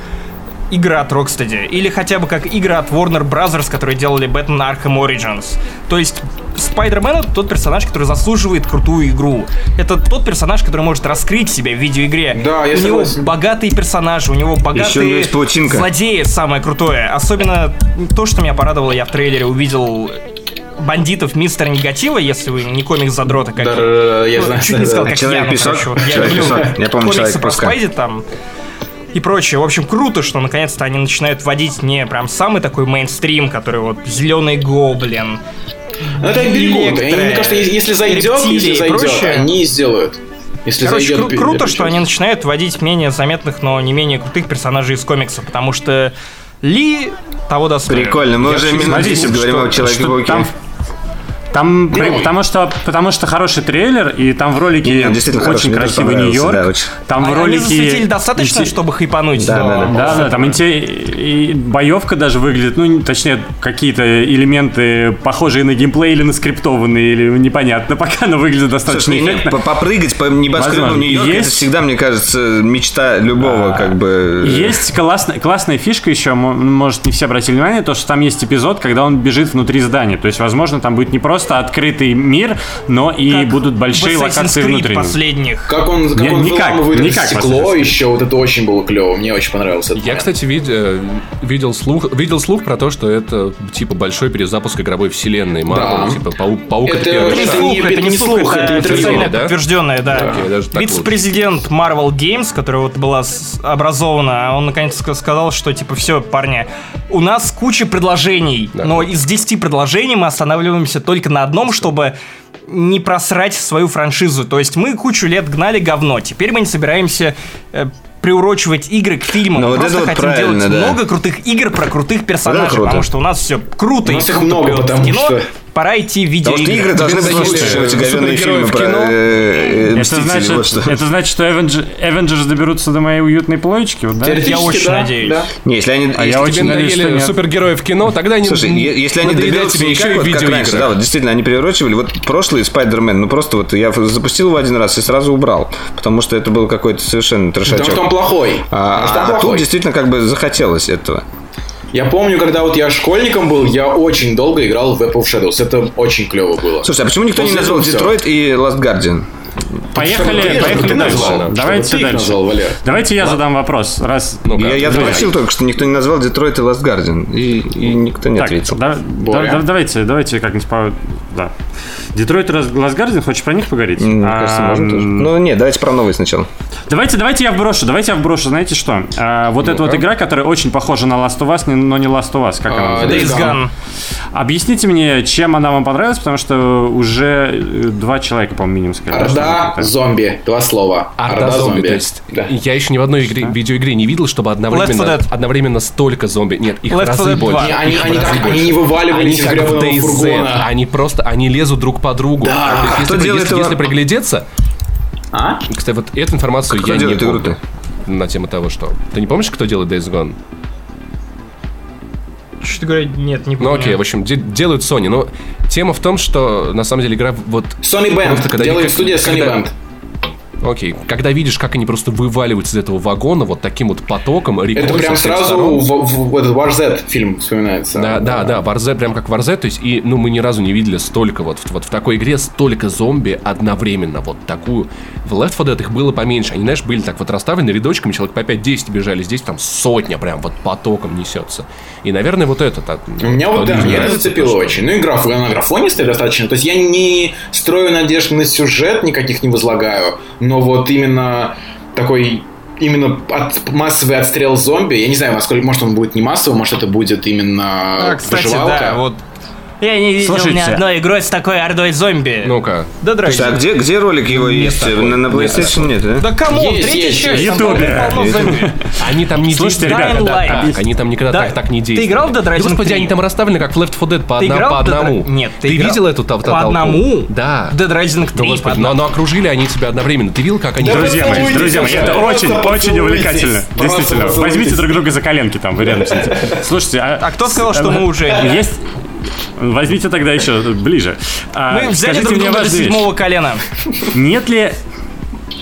игра от Rocksteady. Или хотя бы как игра от Warner Brothers, которые делали Batman Arkham Origins. То есть Спайдермен это тот персонаж, который заслуживает крутую игру. Это тот персонаж, который может раскрыть себя в видеоигре. Да, я у него согласен. богатые персонажи, у него Еще него богатые есть паутинка. злодеи, самое крутое. Особенно то, что меня порадовало, я в трейлере увидел бандитов Мистера Негатива, если вы не комикс задрота, как Да, да, я ну, знаю. чуть не да, сказал, да. как Человек я, ну, песок? короче, вот я Человек люблю песок. Я помню комиксы про. Спайди там и прочее. В общем, круто, что наконец-то они начинают вводить не прям самый такой мейнстрим, который вот зеленый гоблин. Ну, это берегут. Электро, Мне кажется, если- зайдет, если зайдет, прочее. они сделают. Если Короче, зайдет, кру- круто, что они начинают вводить менее заметных, но не менее крутых персонажей из комикса, потому что Ли того достоин. Прикольно, мы Я уже минут смотрю, 10 что- говорим о что Человеке-пауке. Там, при- Ну. потому что потому что хороший трейлер и там в ролике Не, действительно хороший, очень тоже красивый Нью-Йорк. да, очень. Там в А- Они ролике засветили достаточно, инте- чтобы хайпануть. Да, да, да. Да, да, там инте- и боевка даже выглядит, ну, не- точнее, какие-то элементы, похожие на геймплей или на скриптованные, или непонятно, пока оно выглядит достаточно Слушай, не, эффектно. по- попрыгать по Возможно. Нью-Йорка, это Есть- всегда, мне кажется, мечта любого, как бы... Есть классная, классная фишка еще, может, не все обратили внимание, то, что там есть эпизод, когда он бежит внутри здания. То есть, возможно, там будет не просто открытый мир, но и Как будут большие локации внутренние. последних. Как он, как Не- он никак, выламывает это никак стекло еще, вот это очень было клево. Мне очень понравилось это. Я, кстати, вид- э, видел слух, видел слух про то, что это типа большой перезапуск игровой вселенной Марвел. Да. Типа Пау- Паук это, Это Это шаг. не слух, слух, это не слух, это это официально да? подтвержденное, да. Так Вице-президент Marvel Games, которая вот была образована, он наконец ска- сказал, что типа все, парни, у нас куча предложений, Да. но из 10 предложений мы останавливаемся только на одном, чтобы не просрать свою франшизу. То есть мы кучу лет гнали говно, теперь мы не собираемся э, приурочивать игры к фильмам. Ну, Мы вот просто это вот хотим делать да. много крутых игр про крутых персонажей, потому что у нас все круто У и нас их круто много, прет в потому кино. что- Пора идти в Потому что видеоигры. игры должны быть лучше, чем супергерои фильмы в про кино? э, Это значит, вот что. это значит, что Avengers, Avengers доберутся до моей уютной плоечки, вот, да? Я очень да, надеюсь. да. Не, если они... А если я очень надеюсь, что нет. супергерои в кино, тогда они Слушай, если они доберутся тебе еще как, и как раньше, да, вот действительно, они приурочивали, вот прошлый Спайдермен, ну просто вот я запустил его один раз и сразу убрал, потому что это был какой-то совершенно Потому трешачок. что он плохой. А, а тут действительно как бы захотелось этого. Я помню, когда вот я школьником был, я очень долго играл в of Shadows. Это очень клево было. Слушай, а почему никто не После назвал этого всё. Детройт и Last Guardian? Поехали, ты- поехали ты дальше. назвал, Давайте ты дальше. назвал, Валер. Давайте я задам вопрос. Раз. Я я спросил только, что никто не назвал Детройт и Last Guardian, и, и никто не Так, ответил. да- Боря? да- да- давайте, давайте как-нибудь по... Да. Детройт и Лас Гардиан, хочешь про них поговорить? Мне А, кажется, можно тоже. Ну, нет, давайте про новые сначала. Давайте, давайте я вброшу, давайте я вброшу, знаете что? А, вот эта вот игра, которая очень похожа на Last of Us, но не Last of Us, как она А, называется? Days Gone. Объясните мне, чем она вам понравилась, потому что уже два человека, по-моему, минимум сказали. Орда, зомби. Два слова. Орда зомби, то есть Да. я еще ни в одной игре, видеоигре не видел, чтобы одновременно, 4 Dead. одновременно столько зомби. Нет, их 4 разы Dead 2. больше. Не, они- Их они разы как- они больше. не вываливались Они из как в гребаного DayZ. фургона. Они просто, они лезут друг по другу. Да. Есть, Кто если, при- делает если, его? если приглядеться, А? кстати, вот эту информацию Кто я не игру-то? помню. На тему того, что... Ты не помнишь, кто делает Days Gone? Что-то говоря, нет, не Ну помню. окей, в общем, де- делают Sony. Но тема в том, что на самом деле игра вот... Sony Band. Просто когда Делает они- студия Sony когда- Band. Окей. Когда видишь, как они просто вываливаются из этого вагона вот таким вот потоком, рекой Это прям сразу в, в- в этот War Z фильм вспоминается. Да, да, да, Варзе, прям как Варзе, то есть, и, ну, мы ни разу не видели столько вот, вот в такой игре столько зомби одновременно, вот такую. В Left 4 Dead их было поменьше, они, знаешь, были так вот расставлены рядочками, человек по 5-10 бежали, здесь там сотня прям вот потоком несется. И, наверное, вот это так. У меня вот, да, меня это зацепило очень. Ну, игра на графонистая достаточно. То есть я не строю надежд на сюжет, никаких не возлагаю, но вот именно такой именно от, массовый отстрел зомби. Я не знаю, насколько, может, он будет не массовый, может, это будет именно А, кстати, выживалка. да, вот. Я не видел Слушайте. ни одной игры с такой ордой зомби. Ну-ка. да, Слушай, а драйв. где, где ролик его есть? такой. На, на Нет PlayStation нет, да? Да кому? Есть, Третья есть, там Ютубе. Они там не Слушайте, действуют ребята, да, так, они там никогда Да. так, так не Ты действуют. играл в Dead Rising Господи, 3? они там расставлены как в Left 4 Dead по, Ты одна- играл по в Dead одному. Нет, ты ты играл видел эту тол- по толпу? одному? Да. Dead Rising 3 Ну, господи, по но, но окружили они тебя одновременно. Ты видел, как они... Друзья мои, друзья мои, это очень, очень увлекательно. Действительно. Возьмите друг друга за коленки там, вы рядом сидите. Слушайте, а... А кто сказал, что мы уже... Есть... Возьмите тогда еще ближе. А, Мы взяли скажите друг друга до седьмого колена. Нет ли...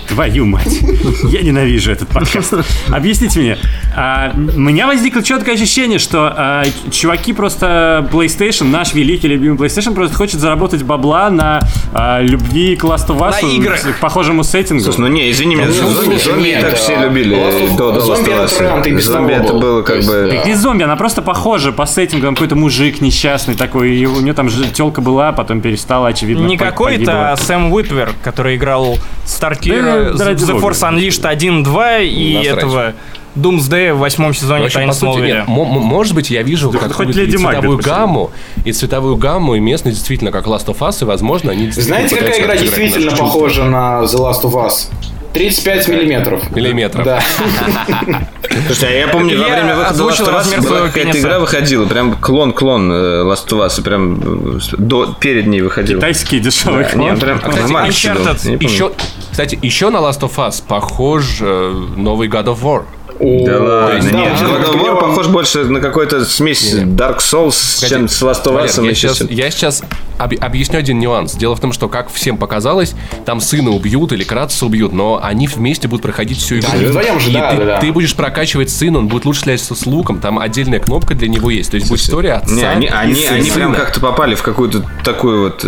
Твою мать. Я ненавижу этот подкаст. Объясните мне. А, у меня возникло четкое ощущение, что а, чуваки просто PlayStation, наш великий любимый PlayStation, просто хочет заработать бабла на а, любви к Last of Us, На играх. к похожему сеттингу. Слушай, ну не, извини меня, Ну, зомби, зомби так все а, любили до, зомби Last of это Зомби было как есть, бы... да. Не зомби, она просто похожа по сеттингу. Там какой-то мужик несчастный такой, и у нее там телка была, потом перестала, очевидно, Не какой-то, а. Сэм Уитвер, который играл Стартира, Да, ради The. Force Unleashed 1-2 и Насрать. этого Doomsday в восьмом сезоне В общем, Тайн по сути, Смолвиля. нет, мо- мо- может быть, я вижу хоть какую-то и Леди цветовую предпочитаю. гамму, и цветовую гамму, и местность действительно как Last of Us, и, возможно, они Знаете, какая игра действительно похожа на The Last of Us? 35 миллиметров. Миллиметров. Да. Слушайте, а я помню, во время выхода Last of Us была какая-то игра выходила, прям клон-клон э, Last of Us, прям э, до, перед ней выходила. Китайский дешевый Да, клон. Нет, прям кстати, Uncharted не помню. Еще, кстати, еще на Last of Us похож э, новый God of War. Да ладно, есть, да, нет, God of War клёвый. похож больше на какой-то смесь Dark Souls, чем с Last of Us. я, сейчас, всё. я сейчас об- объясню один нюанс. Дело в том, что, как всем показалось, там сына убьют или Кратоса убьют, но они вместе будут проходить всю игру. вдвоем же, И да, ты, да, да. ты будешь прокачивать сына, он будет лучше стреляться с луком, там отдельная кнопка для него есть. То есть будет история отца Не, они, и они, сына. они прям как-то попали в какую-то такую вот...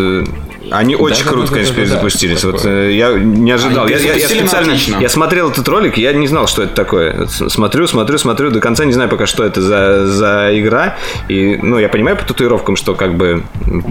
Они очень да, круто, да, конечно, да, да, да, перезапустились. такое. Вот, э, я не ожидал. Они Я, я- специально... отлично. Я смотрел этот ролик, я не знал, что это такое. Смотрю, смотрю, смотрю, до конца не знаю пока, что это за, за игра. И, ну, я понимаю по татуировкам, что как бы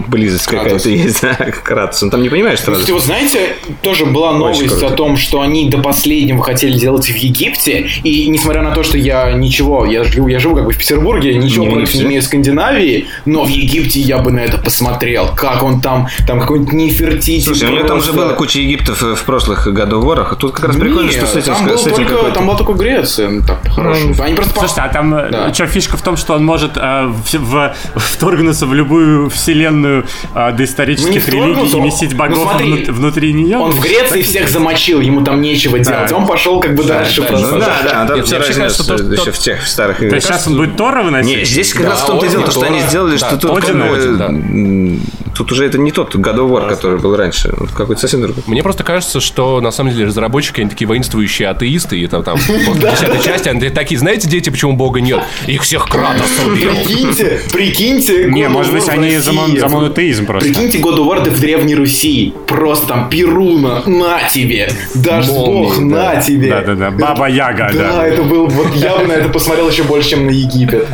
близость какая-то есть да, к Кратосу. Но там не понимаешь сразу. Кстати, вот знаете, тоже была новость о том, что они до последнего хотели делать в Египте, и несмотря на то, что я ничего, я живу, я живу как бы в Петербурге, ничего Не против не имею Скандинавии, но в Египте я бы на это посмотрел, как он там, там какой-нибудь Нефертити. Слушай, у него там же была куча Египтов э, в прошлых годоворах. Тут как раз прикольно, Не, что с этим, там, был с этим только, там была только Греция, ну, так, хорошо. Они просто Слушайте, а там Да. что, фишка в том, что он может э, в- в- вторгнуться в любую вселенную э, доисторических Ну, религий и месить ну, богов смотри, внут- внутри нее? Он в Греции всех замочил, ему там нечего делать. Он пошел как бы дальше. дальше. просто. Ну да, да, там Нет, все разнес, э, еще в тех старых есть сейчас он будет Тора выносить? Не, здесь как раз в Да, том-то дело, что они сделали, Да, что тут Тут уже это не тот God of War, который был раньше. Какой-то совсем другой. Мне просто кажется, что на самом деле разработчики, они такие воинствующие атеисты, и там, там после десятой части они такие, знаете, дети, почему Бога нет? Их всех Кратос убил. Прикиньте, прикиньте. Не, может быть, они за, монотеизм просто. Прикиньте God of War в Древней Руси. Просто там Перуна, на тебе. Дашь Молнии, бог, на тебе. Да-да-да, Баба Яга, Да, да. это был, вот я бы на это посмотрел еще больше, чем на Египет.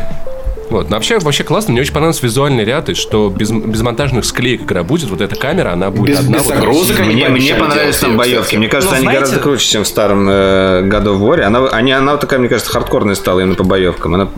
Вот, но вообще, вообще классно, мне очень понравился визуальный ряд, и что без, без монтажных склеек игра будет, вот эта камера, она будет Без, одна. без вот загрузок Мне, мне понравились там боевки. кстати. Мне кажется, Ну, они знаете- гораздо круче, чем в старом э, God of War. Она, они, она вот такая, мне кажется, хардкорная стала именно по боевкам. Она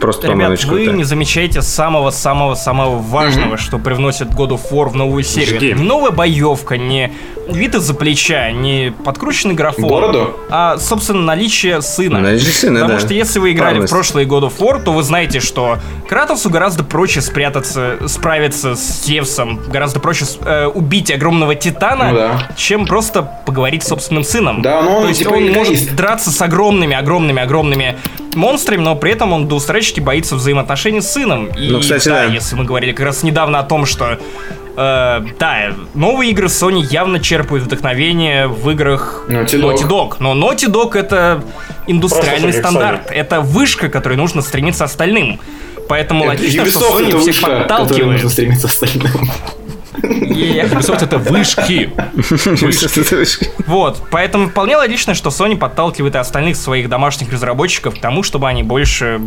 просто, по-моему, Ребят, очень вы не замечаете самого-самого-самого важного, что привносит God of War в новую серию. Не новая боевка, не вид из-за плеча, не подкрученный графон. Бороду? А, собственно, наличие сына. Наличие сына, Потому да. что если вы играли Парность. в прошлые God of War, то вы знаете, что Кратосу гораздо проще спрятаться, справиться с Зевсом, гораздо проще э, убить огромного титана, Ну да. чем просто поговорить с собственным сыном. Да, но он То есть типа он эгоист. может драться с огромными, огромными, огромными монстрами, но при этом он до устрачки боится взаимоотношений с сыном. И Ну, кстати, да, да. если мы говорили как раз недавно о том, что Э, да, новые игры Sony явно черпают вдохновение в играх Naughty Dog. Naughty Dog. Но Naughty Dog это индустриальный Просто стандарт. Это вышка, которой нужно стремиться остальным. Поэтому логично, что Ubisoft Sony это всех вышка, подталкивает. нужно стремиться остальным. Ubisoft это вышки. Вот, поэтому вполне логично, что Sony подталкивает и остальных своих домашних разработчиков к тому, чтобы они больше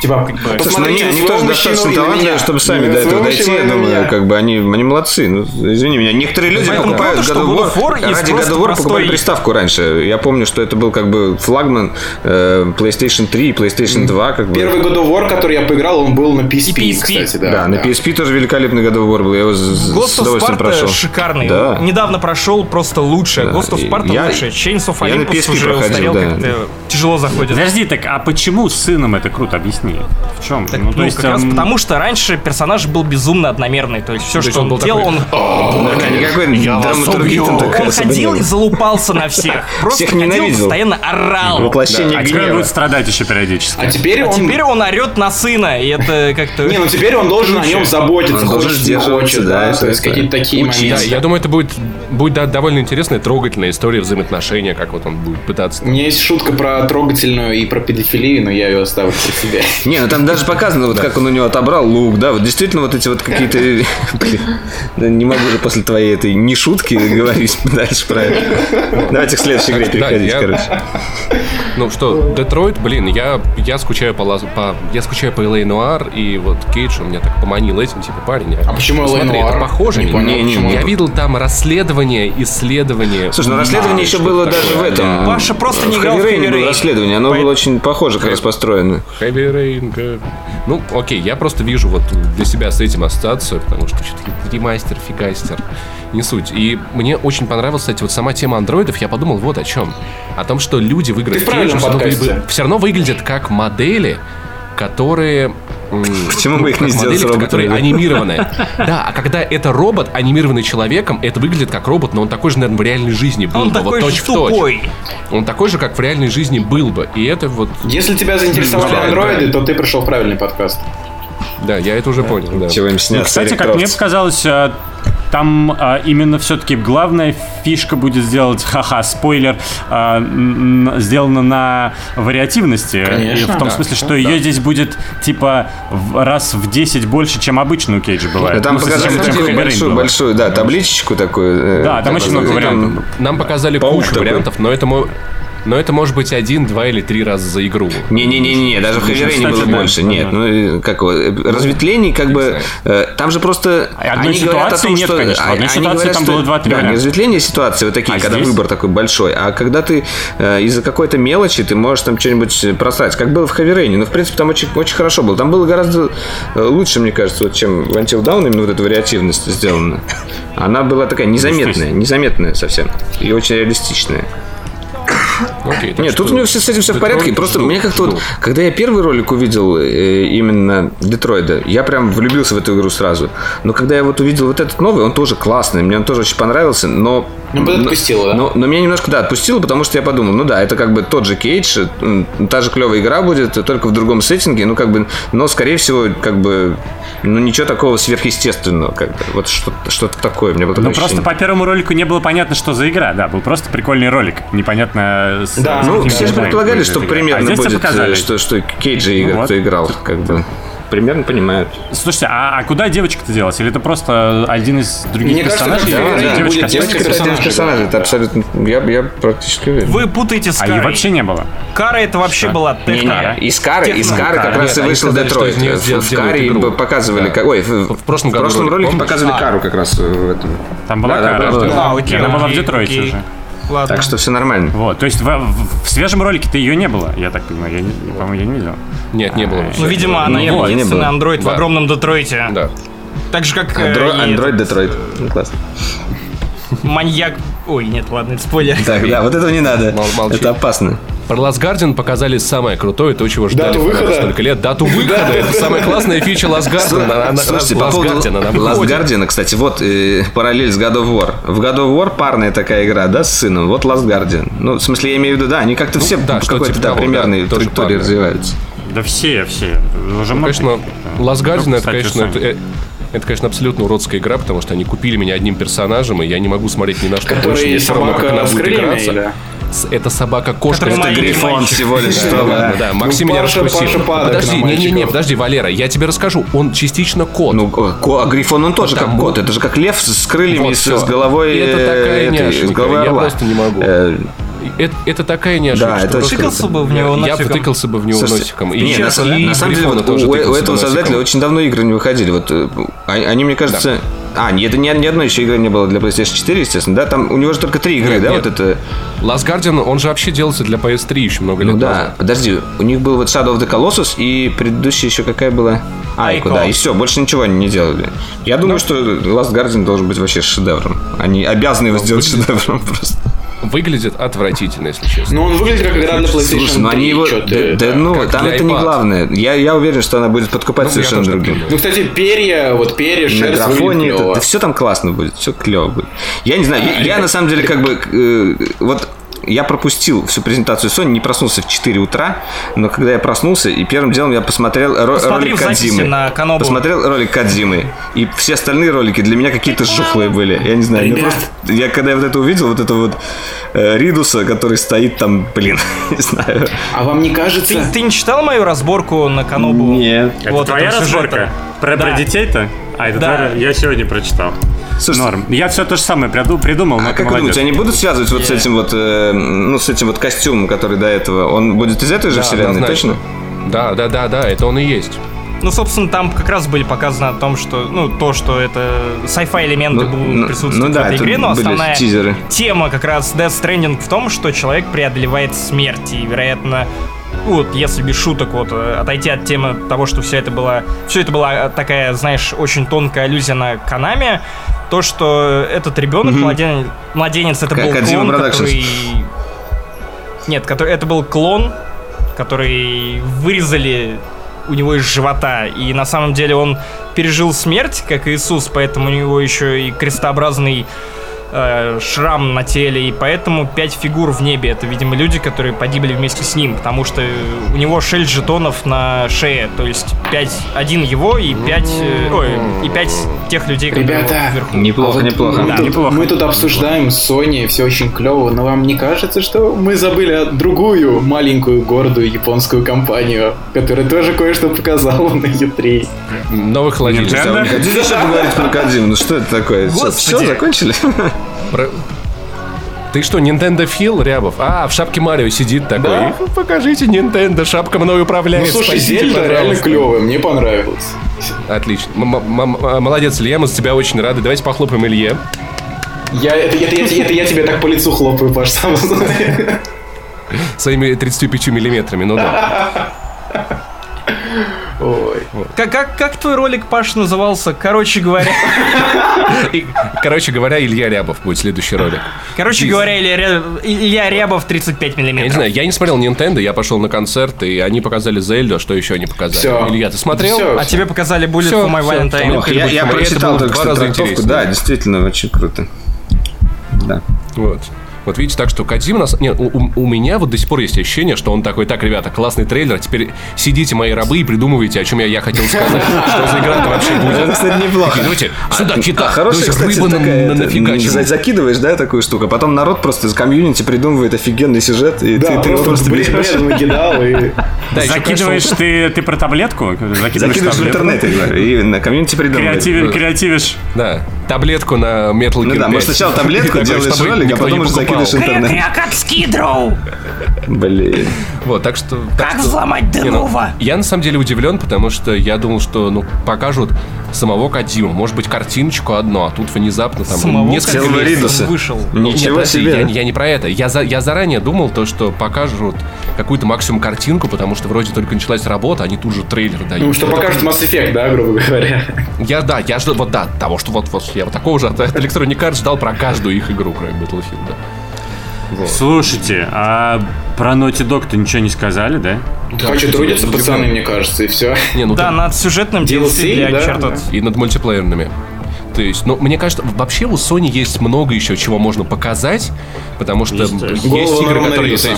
Типа, Слушай, ну они, они тоже достаточно талантливые, чтобы сами до этого дойти. Я думаю, как бы они, они молодцы. Ну, извини меня. Некоторые люди Поэтому покупают God of War Ради God of War покупали приставку раньше. Я помню, что это был как бы флагман э, PlayStation 3 и PlayStation 2. Как бы. Первый God of War, который я поиграл, он был на PSP, PSP. кстати, да. Да, на PSP тоже великолепный God of War был. Я его с, с Ghost of удовольствием Sparta прошел. шикарный. Да. Недавно прошел просто лучше. Да, Ghost of Sparta я- лучше. Chains of Olympus уже проходил, устарел, да. как-то тяжело заходит. Подожди, так а почему с сыном это круто? Объясни. В чем? Так, ну, как раз эм, потому, что раньше персонаж был безумно одномерный. То есть все, есть что он он, был делал, такой, он, Да, никакой драматургии там такой он ходил и залупался на всех. Просто ходил, ненавидел. постоянно орал. Воплощение А теперь он гнева. будет страдать еще периодически. А теперь А он... теперь он орет на сына, и это как-то... Не, ну теперь он должен о нем заботиться, Он должен хочет, не хочет, да, то есть какие-то такие моменты. я думаю, это будет, будет да, довольно интересная, трогательная история взаимоотношения, как вот он будет пытаться. У меня есть шутка про трогательную и про педофилию, но я ее оставлю при себе. Не, ну там даже показано, вот как он у него отобрал лук, да, вот действительно вот эти вот какие-то... Блин, да не могу же после твоей этой не шутки говорить дальше про это. Давайте к следующей игре переходить, я- короче. Ну что, Детройт, блин, я, я скучаю по, Лаз- по я скучаю по Элей Нуар, и вот Кейдж он меня так поманил этим, типа, парень. А почему LA Смотри, Noir? это похоже. Не понял, Не, не, почему Я это? видел там расследование, исследование. Слушай, ну расследование еще было такое, даже в этом. Паша просто не играл в Rain. расследование, оно было очень похоже как раз построено. Heavy Rain, га- Ну, окей, я просто вижу вот для себя с этим ассоциацию, потому что что-то ремастер, фигастер, не суть. И мне очень понравилась, кстати, вот сама тема андроидов, я подумал вот о чем. О том, что люди в играх все равно, подкасте. вы- все равно выглядят как модели, которые... Почему бы их не сделать модели, роботами, которые анимированные. Да, а когда это робот, анимированный человеком, это выглядит как робот, но он такой же, наверное, в реальной жизни был Он бы, вот такой же в тупой. Он такой же, как в реальной жизни был бы. И это вот... Если тебя заинтересовали Да, андроиды, то ты пришел в правильный подкаст. Да, я это уже понял, да. Чего им Ну, снятся кстати, как мне показалось, э, там а, именно все-таки главная фишка будет сделать, ха-ха, спойлер, а, сделана на вариативности. Конечно. И в том Да. смысле, что ее здесь будет типа в- раз в 10 больше, чем обычно у Кейджа бывает. Там Ну, показали большую, бывает. большую, да, табличечку такую. э, Да, там очень много вариантов. Нам показали кучу такой. вариантов, но это, мо- но это может быть один, два или три раза за игру. Не-не-не-не, даже в Ну, Heavy Rain было да. больше. Нет, Ага. ну э, как э, разветвлений как бы... э, Там же просто... Одной они говорят о ситуации том, нет, что... конечно. А- одной они ситуации говорят, там что- было два-три Да, не варианта. разветвление ситуации вот такие, А когда здесь? выбор такой большой, а когда ты э, из-за какой-то мелочи ты можешь там что-нибудь просрать, как было в Heavy Rain. Ну, в принципе, там очень, очень хорошо было. Там было гораздо э, лучше, мне кажется, вот, чем в Until Dawn именно вот эта вариативность сделана. Она была такая незаметная, незаметная совсем. И очень реалистичная. Окей, Нет, тут у него все с этим все в порядке. Просто мне как-то вот, когда я первый ролик увидел э, именно Детройда, я прям влюбился в эту игру сразу. Но когда я вот увидел вот этот новый, он тоже классный, мне он тоже очень понравился, но... Ну, подотпустило, да? Но, но меня немножко, да, отпустило, потому что я подумал, ну да, это как бы тот же Кейдж, та же клевая игра будет, только в другом сеттинге, ну как бы, но скорее всего, как бы, ну ничего такого сверхъестественного, как бы, вот что-то, что-то такое, меня было такое Ну, просто по первому ролику не было понятно, что за игра. Да, был просто прикольный ролик. Непонятно... с- Да, с Ну, все же предполагали, что игра. примерно а будет, показали. э, что, что Кейджи игр, Ну вот. кто играл, как бы. Примерно понимают. Слушайте, а, а куда девочка-то делась? Или это просто один из других Мне кажется, персонажей? Heavy Rain девочка будет с- девочка Это один из персонажей, это абсолютно, я, я практически уверен. Вы путаете с А Карой. ее вообще не было. Кара это вообще была техно. Не, из Кары, из. Кары как раз и вышел что Детройт. В- Каре показывали, Да. как- ой, в, В прошлом ролике показывали А. Кару как раз в этом. Там была Да, да, Кара. была, да. А, окей, Она была в Детройте уже. Ладно. Так что все нормально. Вот, то есть в, в- в свежем ролике-то ее не было, я так понимаю. Я, не- по-моему, я не видел. Нет, не было вообще. Ну, видимо, она Не было, не единственный было. андроид в Да. огромном Детройте. Да. Так же, как э, Андро- и Android Детройт. Ну, классно. Маньяк... Ой, нет, ладно, это спойлер. Так, да, вот этого не надо. Мол- молчи. Это опасно. Про Last Guardian показали самое крутое, то, чего ждали фанаты столько лет. Дату выхода. Это самая классная фича Last Guardian. Слушайте, по Last поводу Guardian, она Last. Guardian, кстати, вот э, параллель с God of War. В God of War парная такая игра, да, с сыном. Вот Last Guardian. Ну, в смысле, я имею в виду, да, они как-то все да, в что какой-то типа да, примерной траектории развиваются. Да все, все. Уже много Конечно, таких, да. Last Guardian, Ну, это, конечно, это, э, Это, конечно, абсолютно уродская игра, потому что они купили меня одним персонажем, и я не могу смотреть ни на что Который больше. Мне все равно, как собака она будет играться. или? Это собака-кошка. Это грифон. Всего лишь, Да, да, Максим Ну, меня Паша- раскусил. Подожди, не-не-не, подожди, Валера, я тебе расскажу. Он частично кот. Ну, ко- а Грифон, он тоже как кот. Это же как лев с крыльями, Вот с, головой И это э, такая этой, няшенька, с головой я орла. просто не могу. Это, это такая няшка, Да, что это очень просто- Тыкался бы в него Я носиком. втыкался бы в него Слушайте, носиком. И, не, на, честно, на и самом деле, вот тоже у, у этого бы создателя носиком. очень давно игры не выходили. Вот э, они, они, мне кажется... А, нет, это ни, ни одной еще игры не было для PlayStation 4, естественно, да? Там у него же только три игры, Нет, да? нет. Вот это... Last Guardian, он же вообще делался для PS3 еще много лет Ну да, назад. подожди, у них был вот Shadow of the Colossus и предыдущая еще какая была? Айко, Айко. да, и все, больше ничего они не делали. Я думаю, что Last Guardian должен быть вообще шедевром. Они обязаны его сделать шедевром просто. Выглядит отвратительно, если честно. Ну, он выглядит как игра для PlayStation Слушай, ну 3, они его... Да, да, да. ну, как там это не iPad. главное. Я, я уверен, что она будет подкупать Ну, совершенно другим. Ну, кстати, перья, вот перья, На шерсть графоне, выглядит это, да все там классно будет, все клево будет. Я не знаю, я, я на самом деле как бы э, вот я пропустил всю презентацию Sony, не проснулся в 4 утра, но когда я проснулся, и первым делом я посмотрел ро- ролик Кадзимы. на Канобу. Посмотрел ролик Кадзимы, и все остальные ролики для меня какие-то жухлые были. Я не знаю, Ребят. просто, я когда я вот это увидел, вот это вот э, Ридуса, который стоит там, блин, не знаю. А вам не кажется... Ты, ты не читал мою разборку на Канобу? Нет. Это Вот твоя разборка? Про, Да. про детей-то? А, это Да. твоя- я сегодня прочитал. Слушай, Норм. Я все то же самое приду- придумал, но А как вы молодец. думаете, они будут связывать вот с этим вот, э, ну, с этим вот костюмом, который до этого? Он будет из этой же Да, вселенной, точно? Да, да, да, да, это он и есть. Ну, собственно, там как раз были показаны о том, что, ну, то, что это sci-fi элементы Ну, будут ну, присутствовать ну да, в этой это игре, но основная тизеры. тема как раз Death Stranding в том, что человек преодолевает смерть, и, вероятно, вот если без шуток вот э, отойти от темы того, что все это было, все это была такая, знаешь, очень тонкая аллюзия на Канами, то, что этот ребенок, младен- младенец, это Ка- был клон, который... Нет, который, это был клон, который вырезали у него из живота. И на самом деле он пережил смерть, как Иисус, поэтому у него еще и крестообразный э, шрам на теле, и поэтому пять фигур в небе. Это, видимо, люди, которые погибли вместе с ним, потому что у него шесть жетонов на шее, то есть пять, один его и пять, э, ой, и пять тех людей, которые Ребята, вверху. Неплохо, А вот неплохо. Мы, Да, тут, неплохо. мы тут обсуждаем Sony, все очень клево, но вам не кажется, что мы забыли другую маленькую гордую японскую компанию, которая тоже кое-что показала на E3? Новый холодильник. Nintendo? А вы не хотите еще поговорить про Кодзиму? Ну что это такое? Все, закончили? Про- Ты что, Nintendo Фил, Рябов? А, в шапке Марио сидит такой. Да. «Ну, Покажите, Nintendo, шапка мной Ну управляет. слушай, спасите, Зельда реально пожалуйста». клевая, мне понравилось. Отлично. М- м- м- Молодец, Илья, мы за тебя очень рады. Давайте похлопаем Илье. Я, это, это, это- это я тебе так по лицу хлопаю, Паш, сам. Своими 35 миллиметрами, ну да. Ой. Как, как, как твой ролик, Паш, назывался? Короче говоря, короче говоря, Илья Рябов будет следующий ролик. короче говоря, Илья, Ря- Илья Рябов 35 Я не миллиметров. знаю, я не смотрел Nintendo, я пошел на концерт, и они показали Зельду, а что еще они показали? Илья, ты смотрел? А тебе показали Bullet for My Valentine. я, прочитал только два что. Да, действительно, очень круто. Да. Вот. Вот видите, так что Кадзима нас... Нет, у, у- у меня вот до сих пор есть ощущение, что он такой, так, ребята, классный трейлер, теперь сидите, мои рабы, и придумывайте, о чем я, я хотел сказать. Что за игра-то вообще будет? кстати, неплохо. Давайте сюда, кита, А хорошая, кстати, такая, закидываешь, да, такую штуку, а потом народ просто из комьюнити придумывает офигенный сюжет, и Да, ты, его просто берешь, Закидываешь ты, ты про таблетку? Закидываешь, закидываешь в интернет, и на комьюнити придумывает. Креативи- креативишь. Да, таблетку на Metal Gear Ну да, 5. может сначала таблетку делаешь ролик, а потом уже закидываешь интернет. как скидроу! Блин. Вот, так что... так Как что- взломать ну, Денова? Я на самом деле удивлен, потому что я думал, что ну покажут самого Кадиму, может быть картиночку одну, а тут внезапно там Самого несколько месяцев. Вышел. Нет, Ничего подожди, себе. Я, я не про это. Я, за, я заранее думал то, что покажут какую-то максимум картинку, потому что вроде только началась работа, они тут же трейлер дают. Ну, что покажет такой- Mass Effect, да, грубо говоря. Я, да, я жду, вот да, того, что вот, вот я вот такого же от Electronic Arts ждал про каждую их игру, кроме Battlefield. Слушайте, а про Naughty Dog-то ничего не сказали, да? Хочу трудиться, пацаны, мне кажется, и все. Не, ну Да, там- над сюжетным DLC, DLC для да, Uncharted. и над мультиплеерными. То есть, ну, мне кажется, вообще у Sony есть много еще чего можно показать, потому что есть игры, которые... Есть,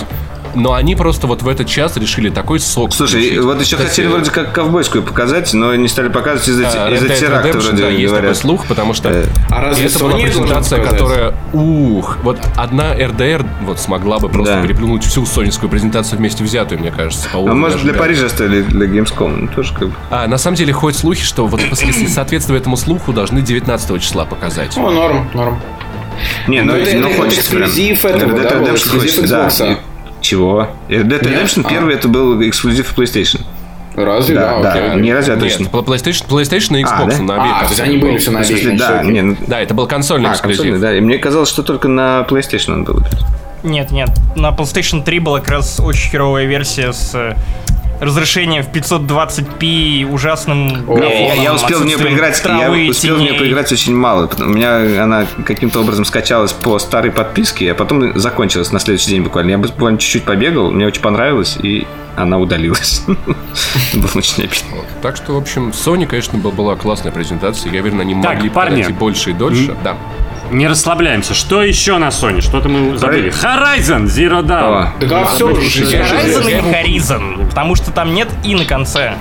Но они просто вот в этот час решили такой сок Слушай, включить. вот еще Кстати, хотели вроде как ковбойскую показать, но не стали показывать из-за а, из-за теракта, Redemption, вроде да, есть такой говорят. слух, потому что Э, А разве это была презентация, которая, ух, вот одна РДР вот смогла бы просто Да. переплюнуть всю сонинскую презентацию вместе взятую, мне кажется. по А может для ожидания. Парижа оставили для Gamescom? Ну, тоже как бы. А, на самом деле ходят слухи, что вот если этому слуху, должны 19 числа показать. О, норм, норм. Не, ну, Ну, это- ну, это хочется прям. эксклюзив этого, Red Dead да, был, Redemption эксклюзив хочется, да. Чего? Red Dead Redemption А. первый это был эксклюзив PlayStation. Разве? Да, Да, окей. да, не разве, а Нет, точно. пла- PlayStation, PlayStation и А, Xbox да? на А, обеих то есть они были был. все на обеих. да, не, ну, Да, это был консольный а, эксклюзив. консольный, да. И мне казалось, что только на PlayStation он был. Нет, нет, на PlayStation 3 была как раз очень херовая версия с э, разрешением в 520p, ужасным О, Я, графоном, я успел в нее поиграть, травы, я успел в нее поиграть очень мало. потому- У меня она каким-то образом скачалась по старой подписке, а потом закончилась на следующий день буквально. Я буквально чуть-чуть побегал, мне очень понравилось, и она удалилась. Было очень обидно. Так что, в общем, Sony, конечно, был- была классная презентация. Я уверен, они Так, могли парни. подать и больше, и дольше. Да. Не расслабляемся. Что еще на Sony? Что-то мы забыли. Horizon Zero Dawn. О, Так а все уже. Horizon или Horizon? Потому что там нет и на конце.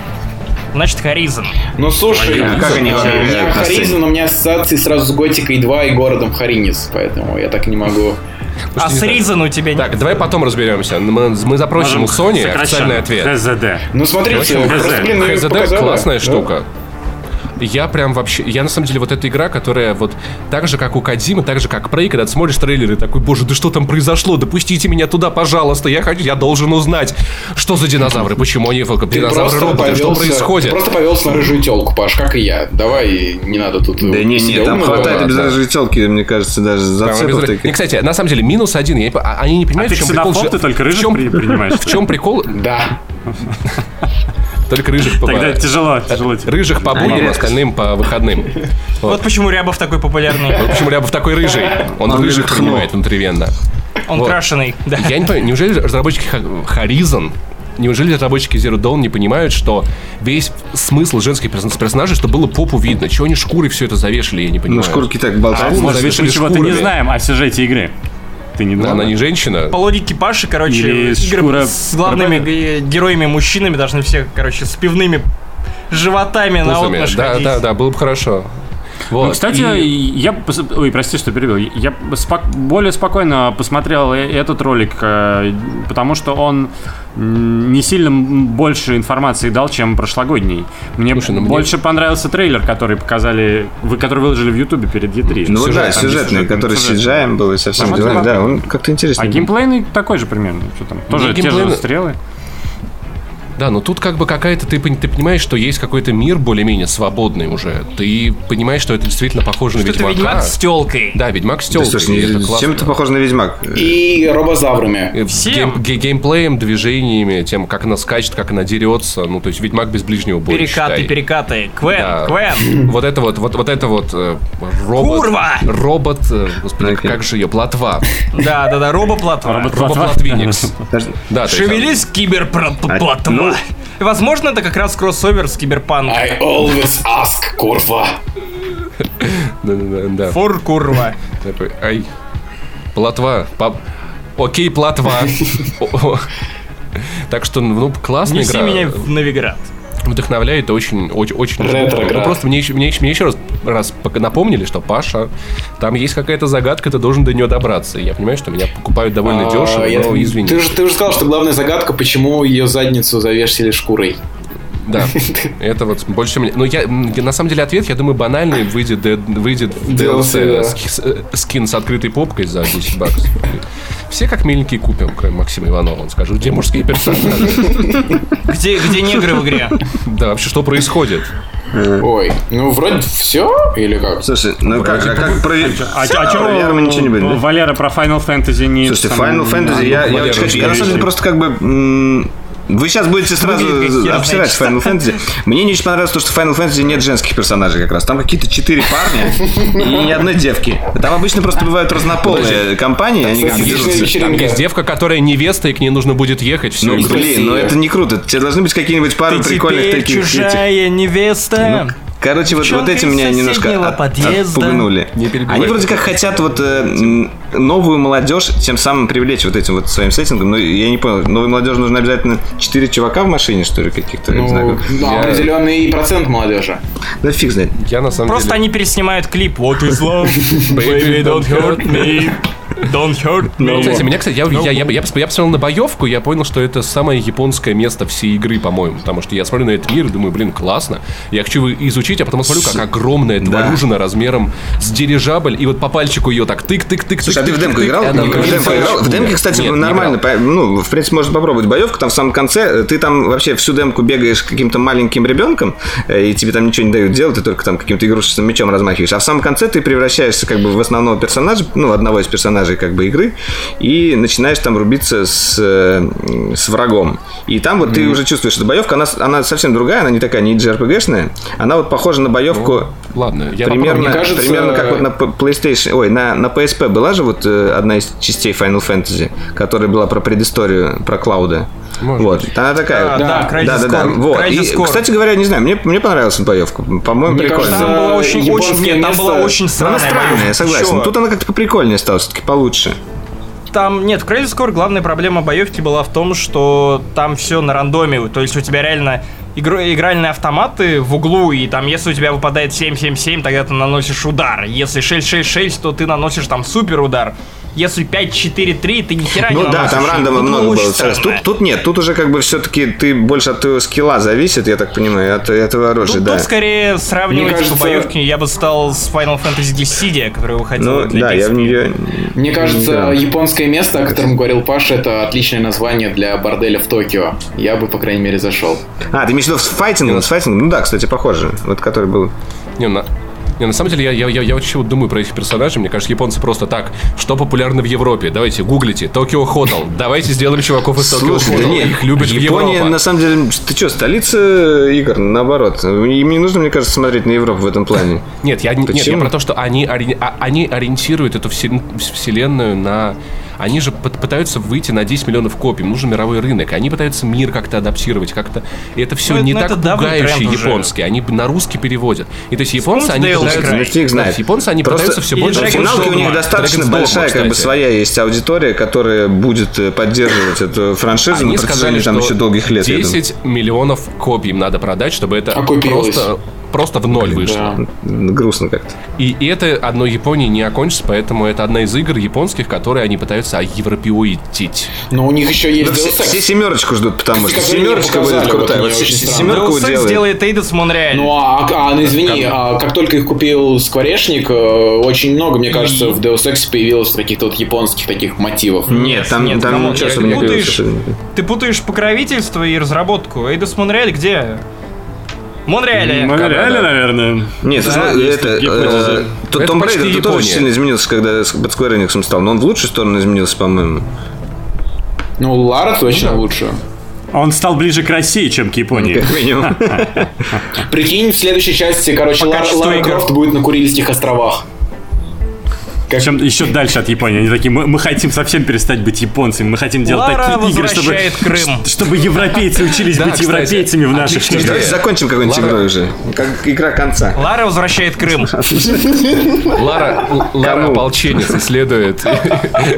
Значит, Horizon. Ну слушай, А как они Horizon, у меня ассоциации сразу с Готикой 2 и городом Харинис, поэтому я так не могу. А с Reason у тебя нет. Так, давай потом разберемся. Мы, мы запросим у Sony сокращенно. официальный ответ. HZD. Ну смотрите, общем, просто, блин, показала. классная Да. штука. Я прям вообще... Я на самом деле вот эта игра, которая вот так же, как у Кадзимы, так же, как Prey, когда ты смотришь трейлеры, такой, боже, да что там произошло? Допустите меня туда, пожалуйста, я хочу, я должен узнать, что за динозавры, почему они Ты динозавры просто роботы, что повелся- происходит? Ты просто повелся на рыжую телку, Паш, как и я. Давай, не надо тут... Да не, не, там хватает да. обязательно телки, мне кажется, даже зацепов таких. Не, кстати, на самом деле, минус один, я а- они не А понимают, ты в чем прикол. ты только в рыжих чем- при- принимаешь? В чем прикол? Да. Только рыжих Тогда бывает. тяжело, тяжело. Рыжих по будням, остальным по выходным. Вот почему Рябов такой популярный. Вот почему Рябов такой рыжий. Он, рыжих принимает внутривенно. Он Вот. крашеный. Да. Я не понимаю, неужели разработчики Horizon Неужели разработчики Zero Dawn не понимают, что весь смысл женских перс- персонажей, что было попу видно? Чего они шкуры все это завешали, я не понимаю. Ну, шкурки так А, болтаются. мы может, завешали мы чего-то не знаем о сюжете игры. Ты не Да, думал? она не женщина. По логике Паши, короче, Или игры шкура с главными ге- героями-мужчинами должны все, короче, с пивными животами на Пузами. отмашь Да, ходить. да, да, было бы хорошо. Вот. Ну, кстати, и- я... пос- Ой, прости, что перебил. Я спок- более спокойно посмотрел э- этот ролик, э, потому что он не сильно больше информации дал, чем прошлогодний. Мне Слушай, ну мне- больше понравился трейлер, который показали, вы, который выложили в Ютубе перед E3. Ну да, Сюжет, там сюжетный, сюжет, который с сюжет. CGI был и со всеми Там делами. Да, он как-то интересно. А геймплейный такой же примерно. Что там? Тоже те же стрелы. Да, но тут как бы какая-то, ты, ты понимаешь, что есть какой-то мир более-менее свободный уже. Ты понимаешь, что это действительно похоже на Что это Ведьмака. ведьмак с телкой. Да, Ведьмак с Да, тёлкой, слушай, чем это похоже на Ведьмак? И робозаврами. Э, Всем. гейм- ге- геймплеем, движениями, тем, как она скачет, как она дерется. Ну, то есть Ведьмак без ближнего боя. Перекаты, считай. перекаты. Квен, Да. Квен. Вот это вот, вот, вот это вот э, робот. Курва! Робот, э, господи, Окей. как же ее, плотва. Да, да, да, Робоплатвиникс. Подожди. Да, то есть, Шевелись, киберплатва. Ну- Возможно, это как раз кроссовер с киберпанк. I always ask, курва. Да, да, да, да. Фор курва. Ай, плотва. Пап- Окей, о. Так что, ну, классная Неси игра. меня в Новиград. Вдохновляет очень, очень, очень. Ретро-игра. Ну, просто мне, еще- мне, мне еще раз, раз напомнили, что Паша, там есть какая-то загадка, ты должен до нее добраться. Я понимаю, что меня покупают довольно А, дешево, я- но извини. Ты же, ты уже сказал, что главная загадка, почему ее задницу завешали шкурой. Да, это вот больше мне... Ну, я, на самом деле, ответ, я думаю, банальный. Выйдет, выйдет DLC, с- э, скин с открытой попкой за 10 баксов. Все как миленькие купим, кроме Максима Иванова. Он скажет, где мужские персонажи? Где, где негры в игре? Да, вообще, что происходит? Ой, ну вроде все, или как? Слушай, ну как, а как про... А, а про чё VR мы ничего не будем, да? Валера про Final Fantasy не... Слушайте, Final Fantasy, я, я Валера, очень хочу. Я на самом деле просто как бы. Вы сейчас будете сразу обсирать Final Fantasy. Мне не очень понравилось то, что в Final Fantasy нет женских персонажей как раз. Там какие-то четыре парня и ни одной девки. Там обычно просто бывают разнополые компании. Они как вечеринка. Есть девка, которая невеста, и к ней нужно будет ехать всю Ну, блин, ну это не круто. Тебе должны быть какие-нибудь пары прикольных таких. чужая невеста. Ну, Короче, вот, вот эти меня немножко соседнего от- подъезда. отпугнули. Не. Они вроде как хотят вот э, новую молодежь тем самым привлечь вот этим вот своим сеттингом. Но я не понял, новой молодежи нужно обязательно 4 чувака в машине, что ли, каких-то? Я не знаю, Ну, как. ну, Я- определенный процент молодежи. Да фиг знает. Я на самом Просто деле... они переснимают клип What is love? Baby, don't hurt me. Don't hurt Ну, me. кстати, меня, кстати, я, я, я, я, пос- я посмотрел на боевку, я понял, что это самое японское место всей игры, по-моему. Потому что я смотрю на этот мир и думаю, блин, классно. Я хочу его изучить, а потом смотрю, как огромная тварюжина размером с дирижабль, и вот по пальчику ее так тык-тык-тык. Слушай, а ты в демку играл? она В демку играл? В демке, кстати, Нет, не нормально. по- Ну, в принципе, можно попробовать боевку. Там в самом конце э, ты там вообще всю демку бегаешь каким-то маленьким ребенком, э, и тебе там ничего не дают делать, ты только там каким-то игрушечным мечом размахиваешь. А в самом конце ты превращаешься как бы в основного персонажа, ну, одного из персонажей как бы игры, и начинаешь там рубиться с, э, с врагом. И там вот ты уже чувствуешь, что боевка, она, она совсем другая, она не такая, не JRPG-шная, она вот похожа на боевку Ладно, я примерно, Мне кажется- примерно как вот на PlayStation, ой, на, на PSP была же вот э, одна из частей Final Fantasy, которая была про предысторию, про Клауда. Может вот, она такая. А, да, Crysis да, да, да. Core. Вот. Crysis И, Core. кстати говоря, не знаю, мне, мне понравилась эта боевка. По-моему, прикольно. кажется, Там была очень, очень, нет, там была очень странная она странная, я согласен. Чё? Тут она как-то поприкольнее стала, все-таки получше. Там, нет, в Crazy Score главная проблема боевки была в том, что там все на рандоме, то есть у тебя реально игру- игральные автоматы в углу, и там, если у тебя выпадает 7-7-7, тогда ты наносишь удар. Если 6-6-6, то ты наносишь там супер удар. Если 5-4-3, ты ни хера не Ну да, там рандома Тут много очень было. Тут, тут нет, тут уже как бы все-таки ты больше от твоего скилла зависит, я так понимаю, от этого оружия, Тут, да. тут скорее сравнивать Мне кажется- по боевке я бы стал с Final Fantasy Dissidia, которая выходила Ну для да, я в нее. Мне кажется, играл. японское место, о котором говорил Паша, это отличное название для борделя в Токио. Я бы, по крайней мере, зашел. А, ты имеешь в виду с файтингом? С файтингом? Ну да, кстати, похоже. Вот который был. Не, на... Не, на самом деле, я, я, я, я очень вот думаю про этих персонажей. Мне кажется, японцы просто так. Что популярно в Европе? Давайте, гуглите. Токио Хотел. Давайте сделаем чуваков из Токио Хотел. Их любит Япония, Европа. на самом деле, ты что, столица игр, наоборот. Им не нужно, мне кажется, смотреть на Европу в этом плане. Нет, я, не- нет, я Почему? про то, что они, ори- а- они ориентируют эту всел- вселенную на... Они же пыт- пытаются выйти на 10 миллионов копий. Нужен мировой рынок. Они пытаются мир как-то адаптировать, как-то... И это все Ну, не это- так пугающе тренд уже. японский. Они на русский переводят. И то есть японцы, они Devil May пытаются... Ну, фиг знает. Японцы, они Просто пытаются все больше... Финалке у них Dogma. достаточно Dragon's Dogma, большая как бы своя есть аудитория, которая будет э, поддерживать эту франшизу Они на сказали, протяжении там что еще долгих лет. я думаю. 10 миллионов копий им надо продать, чтобы это Окупилось. просто, просто в ноль вышло. Да. Грустно как-то. И, и это одной Японии не окончится, поэтому это одна из игр японских, которые они пытаются европеоидить. Но у них еще есть Да все, Deus Ex. все семерочку ждут, потому что семерочка будет крутая. вот семерку Deus Ex делает. Эйдос Монреаль. Ну а, а, ну извини, а, как только их купил Скворечник, э, очень много, мне кажется, в Deus Ex появилось каких-то вот японских таких мотивов. Нет, там, Нет, там ничего ты особо не. Ты путаешь покровительство и разработку. Эйдос Монреаль где? Монреале. Ну, да, да. наверное. Нет, Да, это, гипотеза. э, то- Это Том почти Брейдер тоже сильно изменился, когда с- под Square Enix стал. Но он в лучшую сторону изменился, по-моему. Ну, Лара точно лучше. Он стал ближе к России, чем к Японии. Как минимум. Прикинь, в следующей части, короче, Лара. Крофт будет на Курильских островах. Как- Чем еще дальше от Японии. Они такие, мы, мы хотим совсем перестать быть японцами, мы хотим делать Лара такие игры, чтобы, возвращает Крым. чтобы европейцы учились быть европейцами в наших играх. Давайте закончим какой-нибудь игрой уже. Как игра конца. Лара возвращает Крым. Лара, Лара ополченец исследует.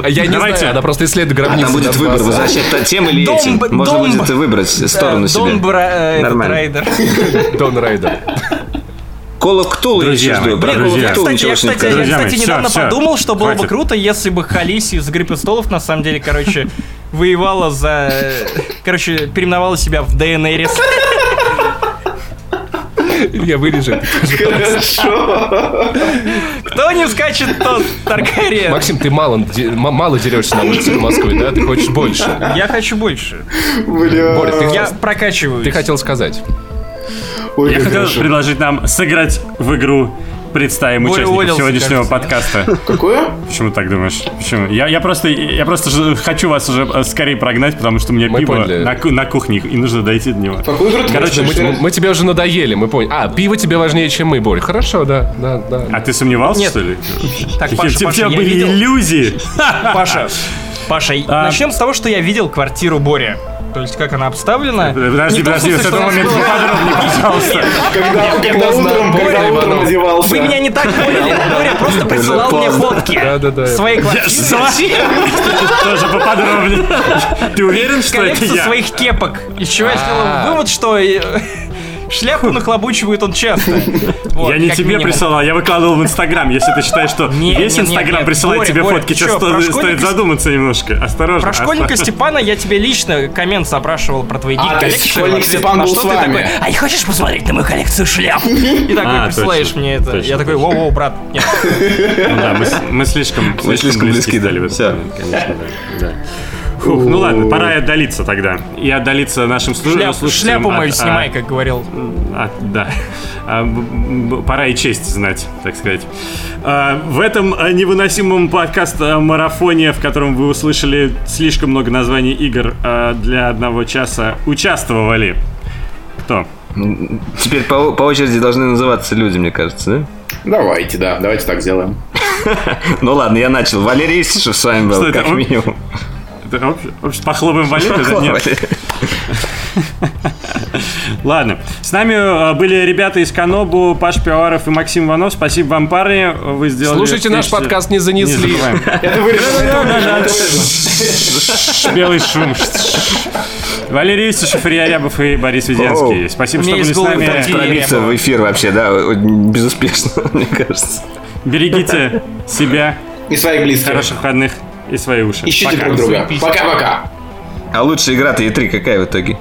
Я не знаю, она просто исследует А гробницы. там будет выбор, возвращать тем или этим. Можно будет выбрать сторону себе. Дон э. Райдер. Дон Райдер. Call of Cthulhu я Друзья еще жду. Call друзья. of Cthulhu Кстати, я, кстати, я. Друзья кстати, мои, всё, недавно всё. подумал, что было бы круто, если бы Халиси из «Игры престолов» на самом деле, короче, воевала за... Короче, переименовала себя в Дейенерис. Я вырежу. Кто не скачет, тот Таргариен. Максим, ты мало, мало дерешься на улицах Москвы, да? Ты хочешь больше. Я хочу больше. Боря, ты, Я прокачиваюсь. ты хотел сказать. Ой, Я хотел хорошо. предложить нам сыграть в игру Представим Боря участников уволился, сегодняшнего кажется. подкаста. Какое? Почему так думаешь? Почему? Я, я просто, я просто хочу вас уже э, скорее прогнать, потому что у меня Мы пиво поняли. на, на кухне, и нужно дойти до него. Какую игру Короче, Мы, играть? мы тебе уже надоели, мы поняли. А, пиво тебе важнее, чем мы, Борь. Хорошо, да, да, да. А ты сомневался, Нет. что ли? Так, У Паша, тебя Паша, я были видел... иллюзии. Паша, Паша, А. начнем с того, что я видел квартиру Бори. То есть как она обставлена. Подожди, том подожди, смысле, с этого момента поподробнее, пожалуйста. Когда, утром, когда утром одевался. Вы меня не так поняли. Боря просто присылал мне фотки Да-да-да, своей квартиры. Тоже поподробнее. Ты уверен, что это я? своих кепок. Из чего я сделал вывод, что э, шляпу нахлобучивает он часто. Вот, Я не тебе минимум. присылал, я выкладывал в Инстаграм. Если ты считаешь, что Не, весь не, не, Инстаграм присылает тебе Боря, фотки, что стоит школьника- задуматься немножко. Осторожно. Про школьника осторожно. Степана я тебе лично коммент запрашивал про твои А, есть коллекции. школьник Степан был что с ты вами. такой, А не хочешь посмотреть на мою коллекцию шляп? И такой А, присылаешь мне это. Я такой, воу-воу, брат. Ну да, мы, слишком, близки близки, да. стали в момент, конечно, да. Фух, ну ладно, пора и отдалиться тогда. И отдалиться нашим Шляп- слушателям Шляпу мою от- снимай, а, как говорил. а, да. А, пора и честь знать, так сказать. А, в этом а, невыносимом подкаст-марафоне, в котором вы услышали слишком много названий игр а, для одного часа, участвовали. Кто? Теперь по, по очереди должны называться люди, мне кажется, да? Давайте, да, давайте так сделаем. Ну ладно, я начал. Валерий Истишев с вами был, как минимум. Похлопаем да? Нет. Ладно. С нами э, были ребята из Канобу, Паш Пивоваров и Максим Иванов. Спасибо вам, парни. Вы сделали... Слушайте наш подкаст, не Не занесли. Белый шум. Валерий Исишев, Илья Рябов и Борис Веденский. Спасибо, что были с нами. Пробиться в эфир вообще, да, безуспешно, мне кажется. Берегите себя, И своих близких. хороших выходных и свои уши. Ищите Пока. друг друга. Пока-пока. А лучшая игра-то E3 какая в итоге?